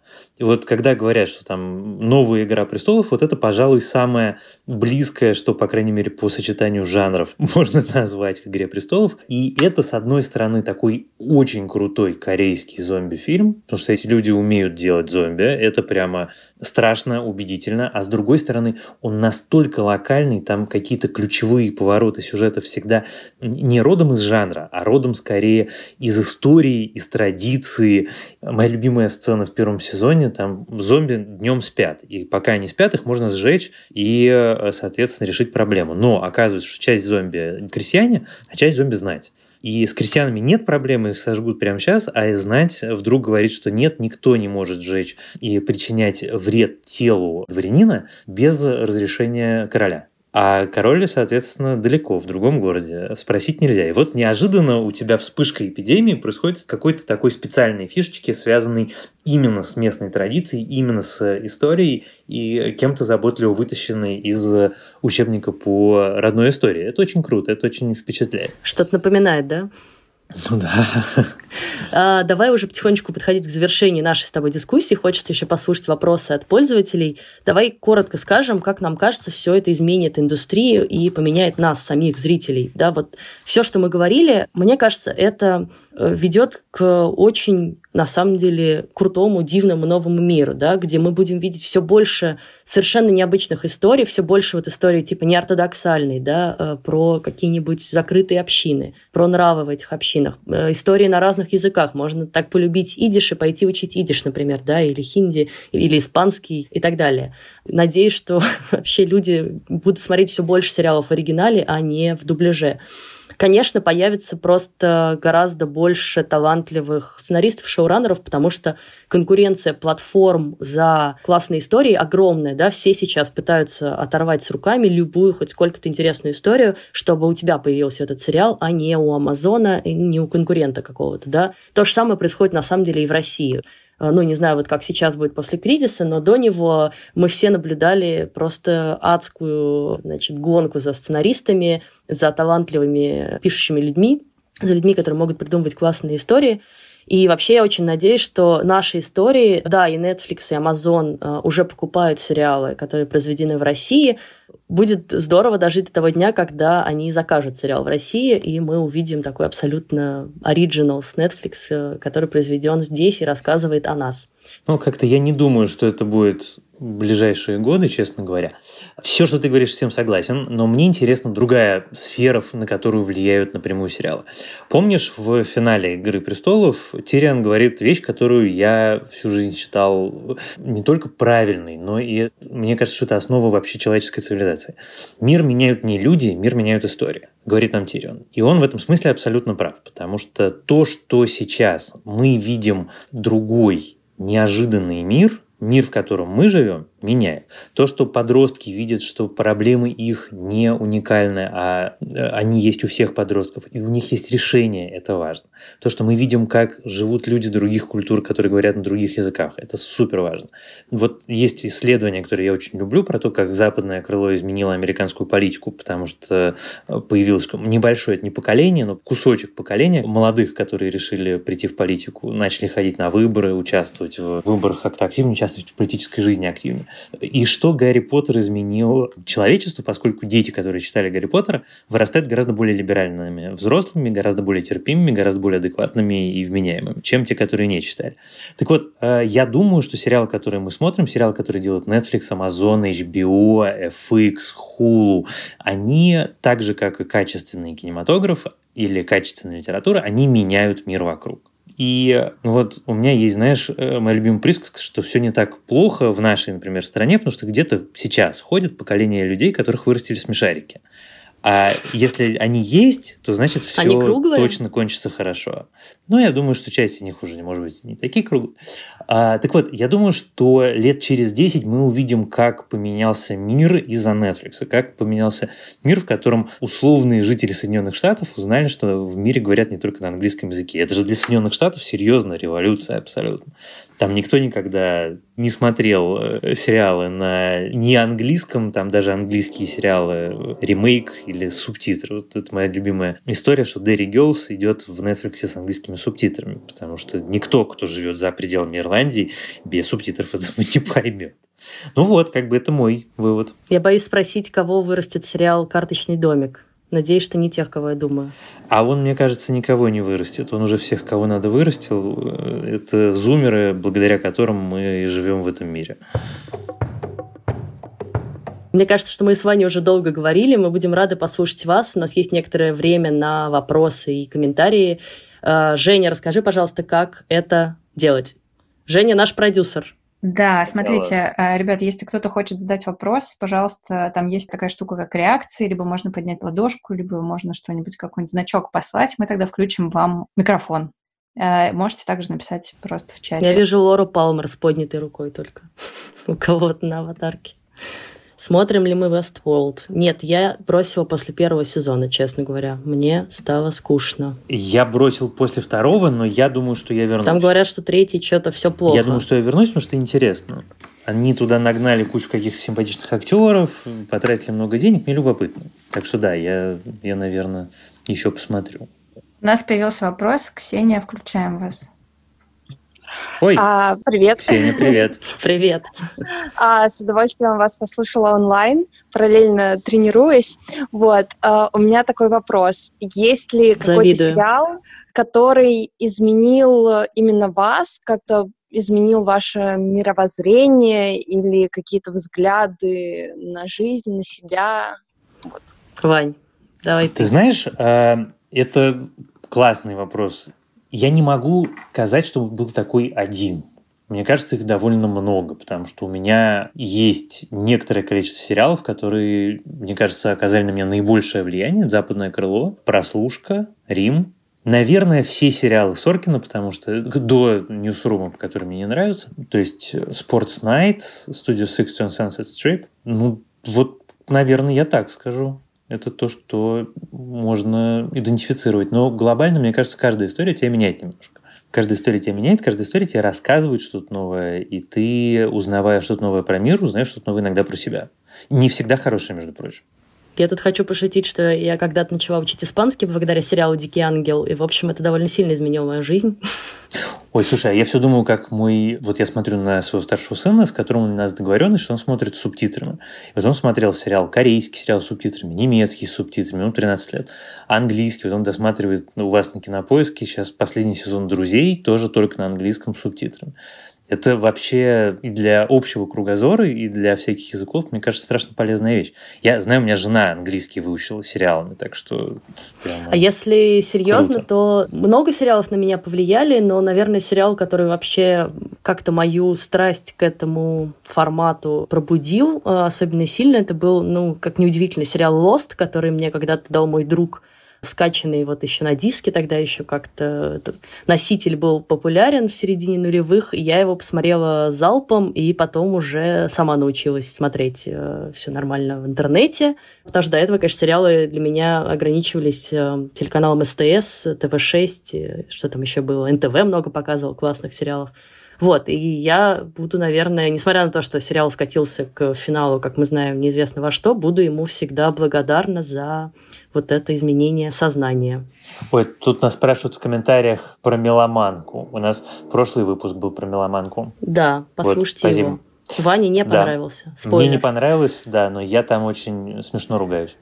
И вот когда говорят, что там новая «Игра престолов», вот это, пожалуй, самое близкое, что, по крайней мере, по сочетанию жанров можно назвать к «Игре престолов». И это, с одной стороны, такой очень крутой корейский зомби-фильм, потому что эти люди умеют делать зомби, это прямо страшно, убедительно. А с другой стороны, он настолько локальный, там какие-то ключевые повороты сюжета всегда не родом из жанра, а родом скорее из истории, из традиции. Моя любимая сцена в первом сезоне там зомби днем спят, и пока они спят, их можно сжечь и, э, соответственно, решить проблему. Но оказывается, что часть зомби крестьяне, а часть зомби знать. И с крестьянами нет проблемы, их сожгут прямо сейчас, а знать вдруг говорит, что нет, никто не может сжечь и причинять вред телу дворянина без разрешения короля. А король, соответственно, далеко, в другом городе. Спросить нельзя. И вот неожиданно у тебя вспышка эпидемии происходит с какой-то такой специальной фишечки, связанной именно с местной традицией, именно с историей и кем-то заботливо вытащенной из учебника по родной истории. Это очень круто, это очень впечатляет.
Что-то напоминает, да?
Ну да.
А, давай уже потихонечку подходить к завершению нашей с тобой дискуссии. Хочется еще послушать вопросы от пользователей. Давай коротко скажем, как нам кажется, все это изменит индустрию и поменяет нас, самих зрителей. Да, вот все, что мы говорили, мне кажется, это э, ведет к очень на самом деле крутому, дивному новому миру, да, где мы будем видеть все больше совершенно необычных историй, все больше вот историй типа неортодоксальной, да, э, про какие-нибудь закрытые общины, про нравы в этих общинах, э, истории на разных языках. Можно так полюбить идиш и пойти учить идиш, например, да, или хинди, или испанский и так далее. Надеюсь, что вообще люди будут смотреть все больше сериалов в оригинале, а не в дубляже. Конечно, появится просто гораздо больше талантливых сценаристов, шоураннеров, потому что конкуренция платформ за классные истории огромная, да, все сейчас пытаются оторвать с руками любую хоть сколько-то интересную историю, чтобы у тебя появился этот сериал, а не у Амазона, не у конкурента какого-то, да. То же самое происходит на самом деле и в России. А, ну, не знаю, вот как сейчас будет после кризиса, но до него мы все наблюдали просто адскую, значит, гонку за сценаристами, за талантливыми пишущими людьми, за людьми, которые могут придумывать классные истории. И вообще я очень надеюсь, что наши истории, да, и Netflix, и Amazon э, уже покупают сериалы, которые произведены в России. Будет здорово дожить до того дня, когда они закажут сериал в России, и мы увидим такой абсолютно оригинал с Netflix, э, который произведен здесь и рассказывает о нас.
Ну, как-то я не думаю, что это будет ближайшие годы, честно говоря. Все, что ты говоришь, всем согласен, но мне интересна другая сфера, на которую влияют напрямую сериалы. Помнишь, в финале «Игры престолов» Тириан говорит вещь, которую я всю жизнь считал не только правильной, но и, мне кажется, что это основа вообще человеческой цивилизации. Мир меняют не люди, мир меняют истории говорит нам Тирион. И он в этом смысле абсолютно прав, потому что то, что сейчас мы видим другой, неожиданный мир, мир, в котором мы живем, меняет. То, что подростки видят, что проблемы их не уникальны, а э, они есть у всех подростков, и у них есть решение, это важно. То, что мы видим, как живут люди других культур, которые говорят на других языках, это супер важно. Вот есть исследование, которое я очень люблю, про то, как западное крыло изменило американскую политику, потому что э, появилось небольшое, это не поколение, но кусочек поколения молодых, которые решили прийти в политику, начали ходить на выборы, участвовать в выборах как-то активно, участвовать в политической жизни активно. И что Гарри Поттер изменил человечеству, поскольку дети, которые читали Гарри Поттера, вырастают гораздо более либеральными взрослыми, гораздо более терпимыми, гораздо более адекватными и вменяемыми, чем те, которые не читали. Так вот, э, я думаю, что сериалы, которые мы смотрим, сериалы, которые делают Netflix, Amazon, HBO, FX, Hulu, они так же, как и качественный кинематограф или качественная литература, они меняют мир вокруг. И вот у меня есть, знаешь, э, моя любимая присказка, что все не так плохо в нашей, например, стране, потому что где-то сейчас ходит поколение людей, которых вырастили смешарики. А если они есть, то значит все точно кончится хорошо. Но я думаю, что часть из них уже, может быть, не такие круглые. А, так вот, я думаю, что лет через 10 мы увидим, как поменялся мир из-за Netflix, как поменялся мир, в котором условные жители Соединенных Штатов узнали, что в мире говорят не только на английском языке. Это же для Соединенных Штатов серьезная революция абсолютно. Там никто никогда не смотрел э, сериалы на не английском, там даже английские сериалы, э, ремейк или субтитры. Вот это моя любимая история, что Дерри Girls идет в Netflix с английскими субтитрами, потому что никто, кто живет за пределами Ирландии, без субтитров этого не поймет. Ну вот, как бы это мой вывод.
Я боюсь спросить, кого вырастет сериал «Карточный домик». Надеюсь, что не тех, кого я думаю.
А он, мне кажется, никого не вырастет. Он уже всех, кого надо, вырастил. Это зумеры, благодаря которым мы живем в этом мире.
Мне кажется, что мы с Ваней уже долго говорили. Мы будем рады послушать вас. У нас есть некоторое время на вопросы и комментарии. А, Женя, расскажи, пожалуйста, как это делать. Женя наш продюсер.
Да, смотрите, э, ребят, если кто-то хочет задать вопрос, пожалуйста, там есть такая штука, как реакции, либо можно поднять ладошку, либо можно что-нибудь, какой-нибудь значок послать, мы тогда включим вам микрофон. Э, можете также написать просто в чате.
Я вижу Лору Палмер с поднятой рукой только у кого-то на аватарке. Смотрим ли мы Westworld? Нет, я бросила после первого сезона, честно говоря. Мне стало скучно.
Я бросил после второго, но я думаю, что я вернусь.
Там говорят, что третий что-то все плохо.
Я думаю, что я вернусь, потому что интересно. Они туда нагнали кучу каких-то симпатичных актеров, потратили много денег, мне любопытно. Так что да, я, я наверное, еще посмотрю.
У нас появился вопрос. Ксения, включаем вас.
Ой,
а, привет.
Ксения, привет.
Привет.
А, с удовольствием вас послушала онлайн, параллельно тренируясь. Вот, а, у меня такой вопрос. Есть ли какой-то сериал, который изменил именно вас, как-то изменил ваше мировоззрение или какие-то взгляды на жизнь, на себя?
Вот. Вань, давай ты.
Ты знаешь, а, это классный вопрос. Я не могу сказать, что был такой один. Мне кажется, их довольно много, потому что у меня есть некоторое количество сериалов, которые, мне кажется, оказали на меня наибольшее влияние. «Западное крыло», «Прослушка», «Рим», Наверное, все сериалы Соркина, потому что до Ньюсрума, которые мне не нравятся, то есть Sports Night, Studio 60 on Sunset Strip, ну, вот, наверное, я так скажу это то, что можно идентифицировать. Но глобально, мне кажется, каждая история тебя меняет немножко. Каждая история тебя меняет, каждая история тебе рассказывает что-то новое, и ты, узнавая что-то новое про мир, узнаешь что-то новое иногда про себя. Не всегда хорошее, между прочим.
Я тут хочу пошутить, что я когда-то начала учить испанский благодаря сериалу «Дикий ангел», и, в общем, это довольно сильно изменило мою жизнь.
Ой, слушай, а я все думаю, как мой... Вот я смотрю на своего старшего сына, с которым у нас договоренность, что он смотрит субтитрами. И вот он смотрел сериал, корейский сериал с субтитрами, немецкий с субтитрами, ему 13 лет, английский, вот он досматривает у вас на Кинопоиске сейчас последний сезон «Друзей», тоже только на английском с субтитрами. Это вообще и для общего кругозора, и для всяких языков, мне кажется, страшно полезная вещь. Я знаю, у меня жена английский выучила сериалами, так что...
Прямо а если серьезно, круто. то много сериалов на меня повлияли, но, наверное, сериал, который вообще как-то мою страсть к этому формату пробудил а, особенно сильно, это был, ну, как неудивительно, сериал Lost, который мне когда-то дал мой друг скачанный вот еще на диске, тогда еще как-то носитель был популярен в середине нулевых, я его посмотрела залпом, и потом уже сама научилась смотреть э, все нормально в интернете, потому что до этого, конечно, сериалы для меня ограничивались э, телеканалом СТС, ТВ-6, что там еще было, НТВ много показывал классных сериалов. Вот, и я буду, наверное, несмотря на то, что сериал скатился к финалу, как мы знаем, неизвестно во что, буду ему всегда благодарна за вот это изменение сознания.
Ой, тут нас спрашивают в комментариях про меломанку. У нас прошлый выпуск был про меломанку.
Да, послушайте вот, его. Ване не понравился.
Да. Мне не понравилось, да, но я там очень смешно ругаюсь.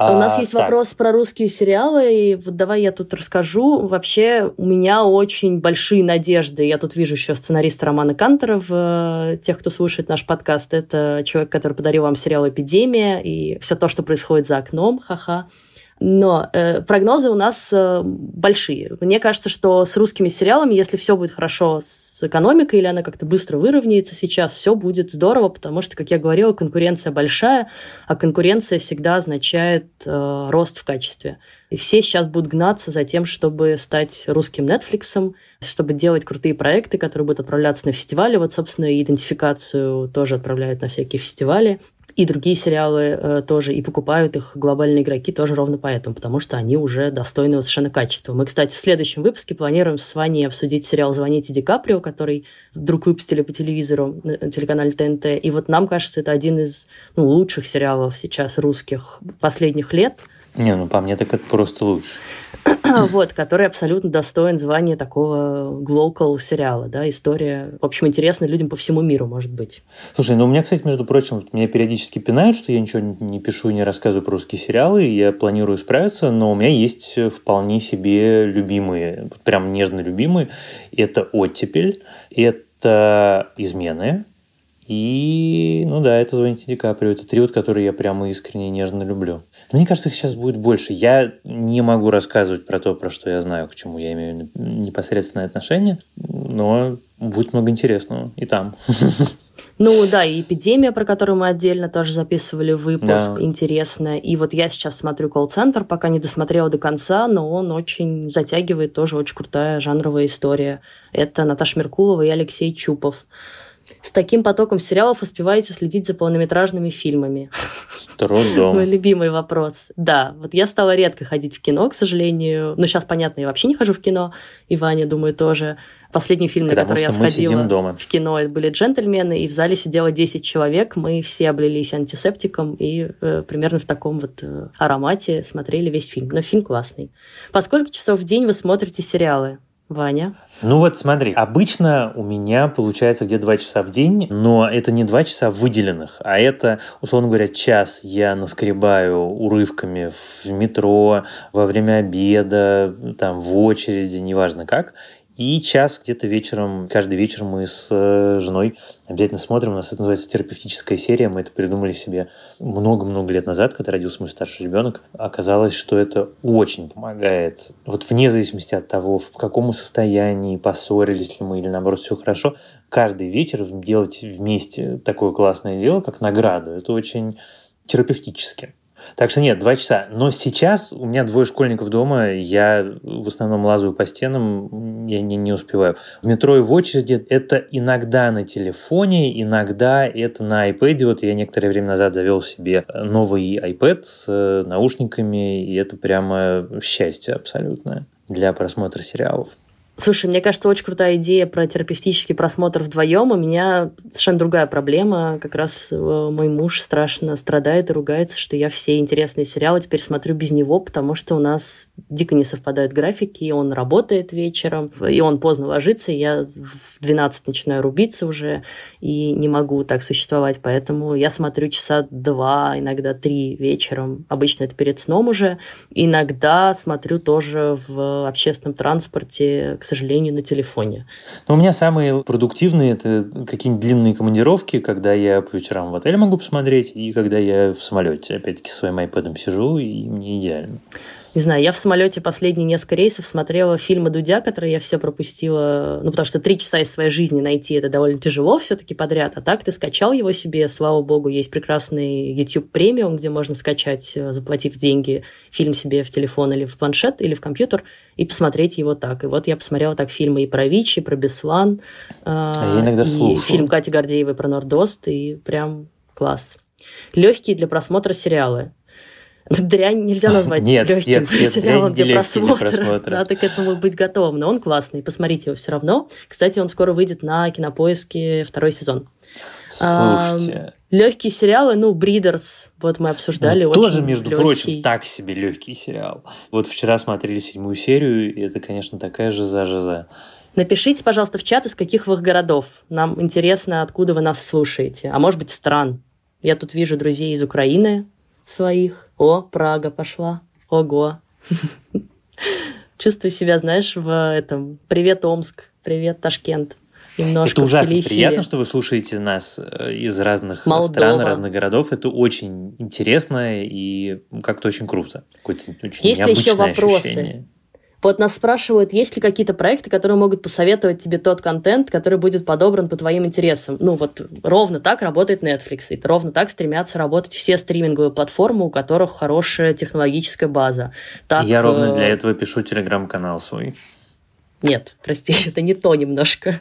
А, У нас есть так. вопрос про русские сериалы, и вот давай я тут расскажу. Вообще у меня очень большие надежды. Я тут вижу еще сценариста Романа Кантера э, тех, кто слушает наш подкаст. Это человек, который подарил вам сериал «Эпидемия» и все то, что происходит за окном, ха-ха. Но э, прогнозы у нас э, большие. Мне кажется, что с русскими сериалами, если все будет хорошо с с экономикой или она как-то быстро выровняется сейчас, все будет здорово, потому что, как я говорила, конкуренция большая, а конкуренция всегда означает э, рост в качестве. И все сейчас будут гнаться за тем, чтобы стать русским Netflix, чтобы делать крутые проекты, которые будут отправляться на фестивали. Вот, собственно, идентификацию тоже отправляют на всякие фестивали и другие сериалы э, тоже, и покупают их глобальные игроки тоже ровно поэтому, потому что они уже достойного совершенно качества. Мы, кстати, в следующем выпуске планируем с Ваней обсудить сериал «Звоните Ди Каприо», который вдруг выпустили по телевизору на телеканале ТНТ. И вот нам кажется, это один из ну, лучших сериалов сейчас русских последних лет.
Не, ну по мне так это просто лучше.
вот, который абсолютно достоин звания такого глокал сериала, да, история, в общем, интересна людям по всему миру, может быть.
Слушай, ну у меня, кстати, между прочим, меня периодически пинают, что я ничего не пишу и не рассказываю про русские сериалы, и я планирую справиться, но у меня есть вполне себе любимые, прям нежно любимые. Это «Оттепель», это «Измены», и, ну да, это «Звоните Ди Каприо». Это три, вот, которые я прямо искренне нежно люблю. Но мне кажется, их сейчас будет больше. Я не могу рассказывать про то, про что я знаю, к чему я имею непосредственное отношение, но будет много интересного и там.
Ну да, и эпидемия, про которую мы отдельно тоже записывали выпуск, да. интересная. И вот я сейчас смотрю колл-центр, пока не досмотрела до конца, но он очень затягивает, тоже очень крутая жанровая история. Это Наташа Меркулова и Алексей Чупов. С таким потоком сериалов успеваете следить за полнометражными фильмами?
С трудом.
Мой любимый вопрос. Да, вот я стала редко ходить в кино, к сожалению. Но сейчас, понятно, я вообще не хожу в кино. И Ваня, думаю, тоже. Последний фильм, на который я сходила дома. в кино, это были «Джентльмены», и в зале сидело 10 человек. Мы все облились антисептиком и э, примерно в таком вот э, аромате смотрели весь фильм. Но фильм классный. По сколько часов в день вы смотрите сериалы? Ваня?
Ну вот смотри, обычно у меня получается где 2 часа в день, но это не 2 часа выделенных, а это, условно говоря, час я наскребаю урывками в метро, во время обеда, там, в очереди, неважно как. И час где-то вечером, каждый вечер мы с э, женой обязательно смотрим. У нас это называется терапевтическая серия. Мы это придумали себе много-много лет назад, когда родился мой старший ребенок. Оказалось, что это очень помогает. Вот вне зависимости от того, в каком состоянии, поссорились ли мы или наоборот все хорошо, каждый вечер делать вместе такое классное дело, как награду, это очень терапевтически. Так что нет, два часа. Но сейчас у меня двое школьников дома, я в основном лазаю по стенам, я не, не успеваю. В метро и в очереди это иногда на телефоне, иногда это на iPad. Вот я некоторое время назад завел себе новый iPad с э, наушниками, и это прямо счастье абсолютное для просмотра сериалов.
Слушай, мне кажется, очень крутая идея про терапевтический просмотр вдвоем. У меня совершенно другая проблема. Как раз э, мой муж страшно страдает и ругается, что я все интересные сериалы теперь смотрю без него, потому что у нас дико не совпадают графики, и он работает вечером, и он поздно ложится, и я в 12 начинаю рубиться уже, и не могу так существовать. Поэтому я смотрю часа два, иногда три вечером. Обычно это перед сном уже. Иногда смотрю тоже в общественном транспорте, к сожалению, на телефоне.
Но у меня самые продуктивные это какие-нибудь длинные командировки, когда я по вечерам в отеле могу посмотреть, и когда я в самолете, опять-таки, своим iPad сижу, и мне идеально.
Не знаю, я в самолете последние несколько рейсов смотрела фильмы Дудя, которые я все пропустила. Ну, потому что три часа из своей жизни найти это довольно тяжело все-таки подряд. А так ты скачал его себе, слава богу, есть прекрасный YouTube премиум, где можно скачать, э, заплатив деньги, фильм себе в телефон или в планшет, или в компьютер, и посмотреть его так. И вот я посмотрела так фильмы и про Вичи, и про Беслан.
А я иногда
и
слушаю.
фильм Кати Гордеевой про Нордост, и прям класс. Легкие для просмотра сериалы. Дрянь нельзя назвать
нет,
легким
нет, нет,
сериалом для, просмотра.
для просмотра.
Надо к этому быть готовым. Но он классный, посмотрите его все равно. Кстати, он скоро выйдет на кинопоиске второй сезон.
Слушайте. А,
легкие сериалы, ну, Бридерс, вот мы обсуждали.
Ну, тоже, между легкий. прочим, так себе легкий сериал. Вот вчера смотрели седьмую серию, и это, конечно, такая жиза-жиза.
Напишите, пожалуйста, в чат, из каких вы городов. Нам интересно, откуда вы нас слушаете. А может быть, стран. Я тут вижу друзей из Украины своих. О, Прага пошла. Ого. Чувствую себя, знаешь, в этом «Привет, Омск», «Привет, Ташкент».
Немножко Это ужасно приятно, что вы слушаете нас э, из разных Молдова. стран, разных городов. Это очень интересно и как-то очень круто. Какое-то очень
Есть ли еще вопросы? Ощущение. Вот нас спрашивают, есть ли какие-то проекты, которые могут посоветовать тебе тот контент, который будет подобран по твоим интересам. Ну вот ровно так работает Netflix, и ровно так стремятся работать все стриминговые платформы, у которых хорошая технологическая база. Так,
Я ровно для э, этого пишу телеграм-канал свой.
Нет, прости, это не то немножко.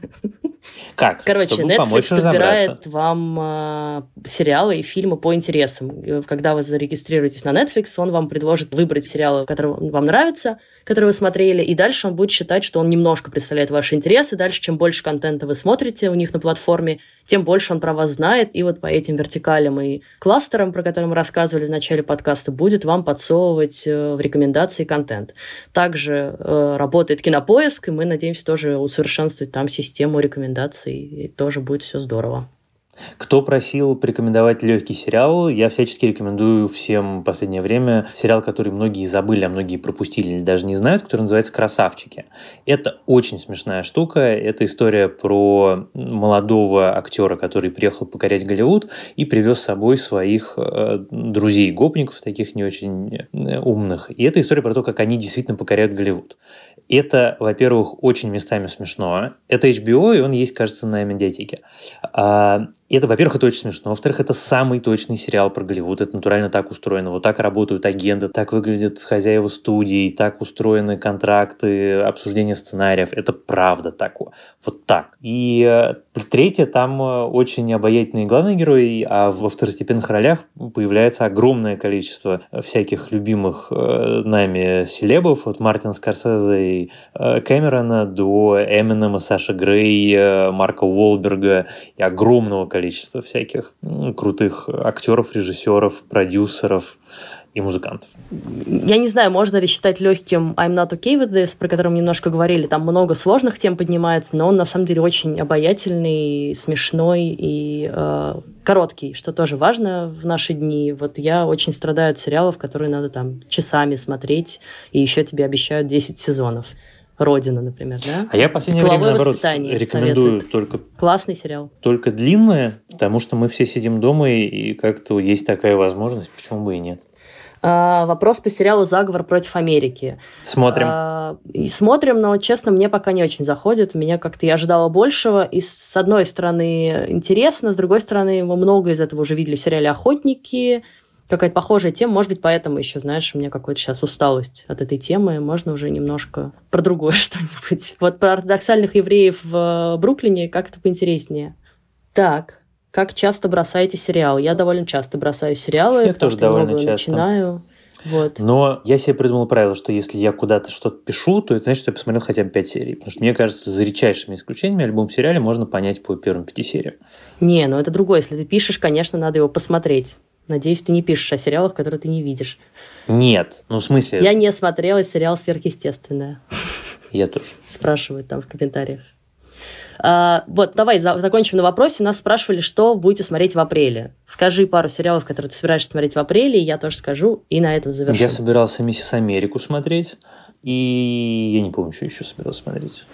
Как?
Короче, Чтобы Netflix подбирает вам э, сериалы и фильмы по интересам. Когда вы зарегистрируетесь на Netflix, он вам предложит выбрать сериалы, которые вам нравятся, которые вы смотрели, и дальше он будет считать, что он немножко представляет ваши интересы. Дальше, чем больше контента вы смотрите у них на платформе, тем больше он про вас знает. И вот по этим вертикалям и кластерам, про которые мы рассказывали в начале подкаста, будет вам подсовывать э, в рекомендации контент. Также э, работает Кинопоиск, и мы надеемся тоже усовершенствовать там систему рекомендаций, и тоже будет все здорово.
Кто просил порекомендовать легкий сериал, я всячески рекомендую всем в последнее время сериал, который многие забыли, а многие пропустили или даже не знают, который называется «Красавчики». Это очень смешная штука. Это история про молодого актера, который приехал покорять Голливуд и привез с собой своих э, друзей, гопников, таких не очень э, умных. И это история про то, как они действительно покоряют Голливуд. Это, во-первых, очень местами смешно. Это HBO, и он есть, кажется, на медиатеке. А, и это, во-первых, это очень смешно. Во-вторых, это самый точный сериал про Голливуд. Это натурально так устроено. Вот так работают агенты, так выглядят хозяева студий, так устроены контракты, обсуждение сценариев. Это правда так. Вот так. И э, третье, там э, очень обаятельные главные герои, а во второстепенных ролях появляется огромное количество всяких любимых э, нами селебов, от Мартина Скорсезе и Кэмерона до Эминема, Саши Грей, Марка Уолберга и огромного количества количество всяких крутых актеров, режиссеров, продюсеров и музыкантов.
Я не знаю, можно ли считать легким I'm Not Okay With This, про который мы немножко говорили. Там много сложных тем поднимается, но он на самом деле очень обаятельный, смешной и э, короткий, что тоже важно в наши дни. Вот я очень страдаю от сериалов, которые надо там часами смотреть, и еще тебе обещают 10 сезонов. Родина, например, да?
А я в последнее время, наоборот, рекомендую советует. только...
Классный сериал.
Только длинное, потому что мы все сидим дома, и как-то есть такая возможность, почему бы и нет.
А, вопрос по сериалу «Заговор против Америки».
Смотрим. А,
и смотрим, но, честно, мне пока не очень заходит. Меня как-то я ожидала большего. И с одной стороны интересно, с другой стороны мы много из этого уже видели в сериале «Охотники», какая-то похожая тема. Может быть, поэтому еще, знаешь, у меня какая-то сейчас усталость от этой темы. Можно уже немножко про другое что-нибудь. Вот про ортодоксальных евреев в Бруклине как-то поинтереснее. Так, как часто бросаете сериал? Я довольно часто бросаю сериалы.
Я тоже довольно часто.
начинаю. Вот.
Но я себе придумал правило, что если я куда-то что-то пишу, то это значит, что я посмотрел хотя бы пять серий. Потому что мне кажется, за редчайшими исключениями о любом сериале можно понять по первым пяти сериям.
Не, ну это другое. Если ты пишешь, конечно, надо его посмотреть. Надеюсь, ты не пишешь о сериалах, которые ты не видишь.
Нет, ну в смысле...
Я не смотрела сериал «Сверхъестественное».
Я тоже.
Спрашивают там в комментариях. А, вот, давай за, закончим на вопросе. Нас спрашивали, что будете смотреть в апреле. Скажи пару сериалов, которые ты собираешься смотреть в апреле, и я тоже скажу, и на этом завершим.
Я собирался «Миссис Америку» смотреть, и я не помню, что еще собирался смотреть.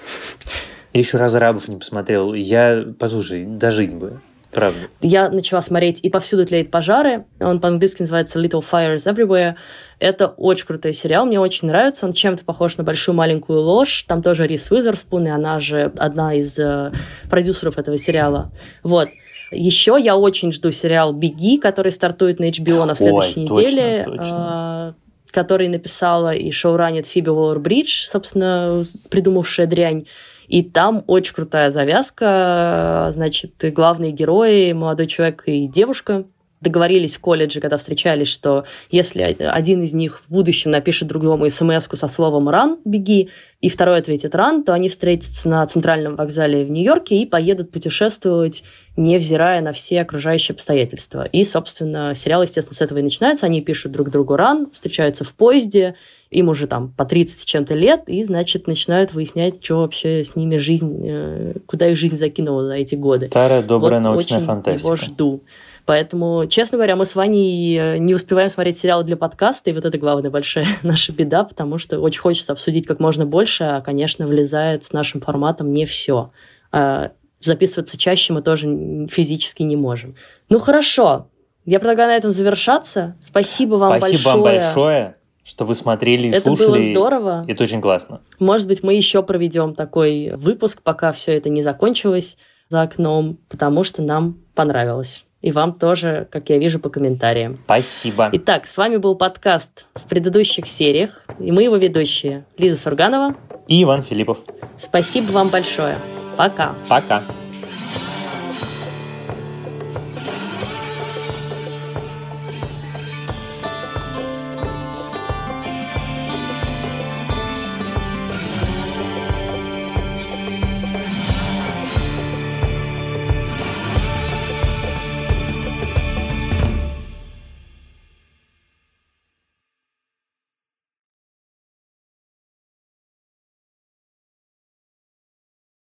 Я еще «Разрабов» не посмотрел. Я, послушай, дожить бы. Правда.
Я начала смотреть «И повсюду тлеют пожары». Он по-английски называется «Little Fires Everywhere». Это очень крутой сериал, мне очень нравится. Он чем-то похож на «Большую маленькую ложь». Там тоже Рис Уизерспун, и она же одна из э, продюсеров этого сериала. Вот. Еще я очень жду сериал «Беги», который стартует на HBO на следующей Ой, неделе. Точно, точно. Э, который написала и шоуранит Фиби Уоллер-Бридж, собственно, придумавшая дрянь. И там очень крутая завязка. Значит, главные герои, молодой человек и девушка, договорились в колледже, когда встречались, что если один из них в будущем напишет другому смс со словом «ран», «беги», и второй ответит «ран», то они встретятся на центральном вокзале в Нью-Йорке и поедут путешествовать, невзирая на все окружающие обстоятельства. И, собственно, сериал, естественно, с этого и начинается. Они пишут друг другу «ран», встречаются в поезде, им уже там по 30 с чем-то лет, и, значит, начинают выяснять, что вообще с ними жизнь, э, куда их жизнь закинула за эти годы.
Старая добрая вот научная очень фантастика.
его жду. Поэтому, честно говоря, мы с Ваней э, не успеваем смотреть сериалы для подкаста, и вот это главная большая наша беда, потому что очень хочется обсудить как можно больше, а, конечно, влезает с нашим форматом не все. А записываться чаще мы тоже физически не можем. Ну хорошо, я предлагаю на этом завершаться. Спасибо вам
Спасибо
большое.
вам большое. что вы смотрели и
это
слушали.
Это было здорово.
Это очень классно.
Может быть, мы еще проведем такой выпуск, пока все это не закончилось за окном, потому что нам понравилось. И вам тоже, как я вижу по комментариям.
Спасибо.
Итак, с вами был подкаст в предыдущих сериях, и мы его ведущие Лиза Сурганова
и Иван Филиппов.
Спасибо вам большое. Пока.
Пока.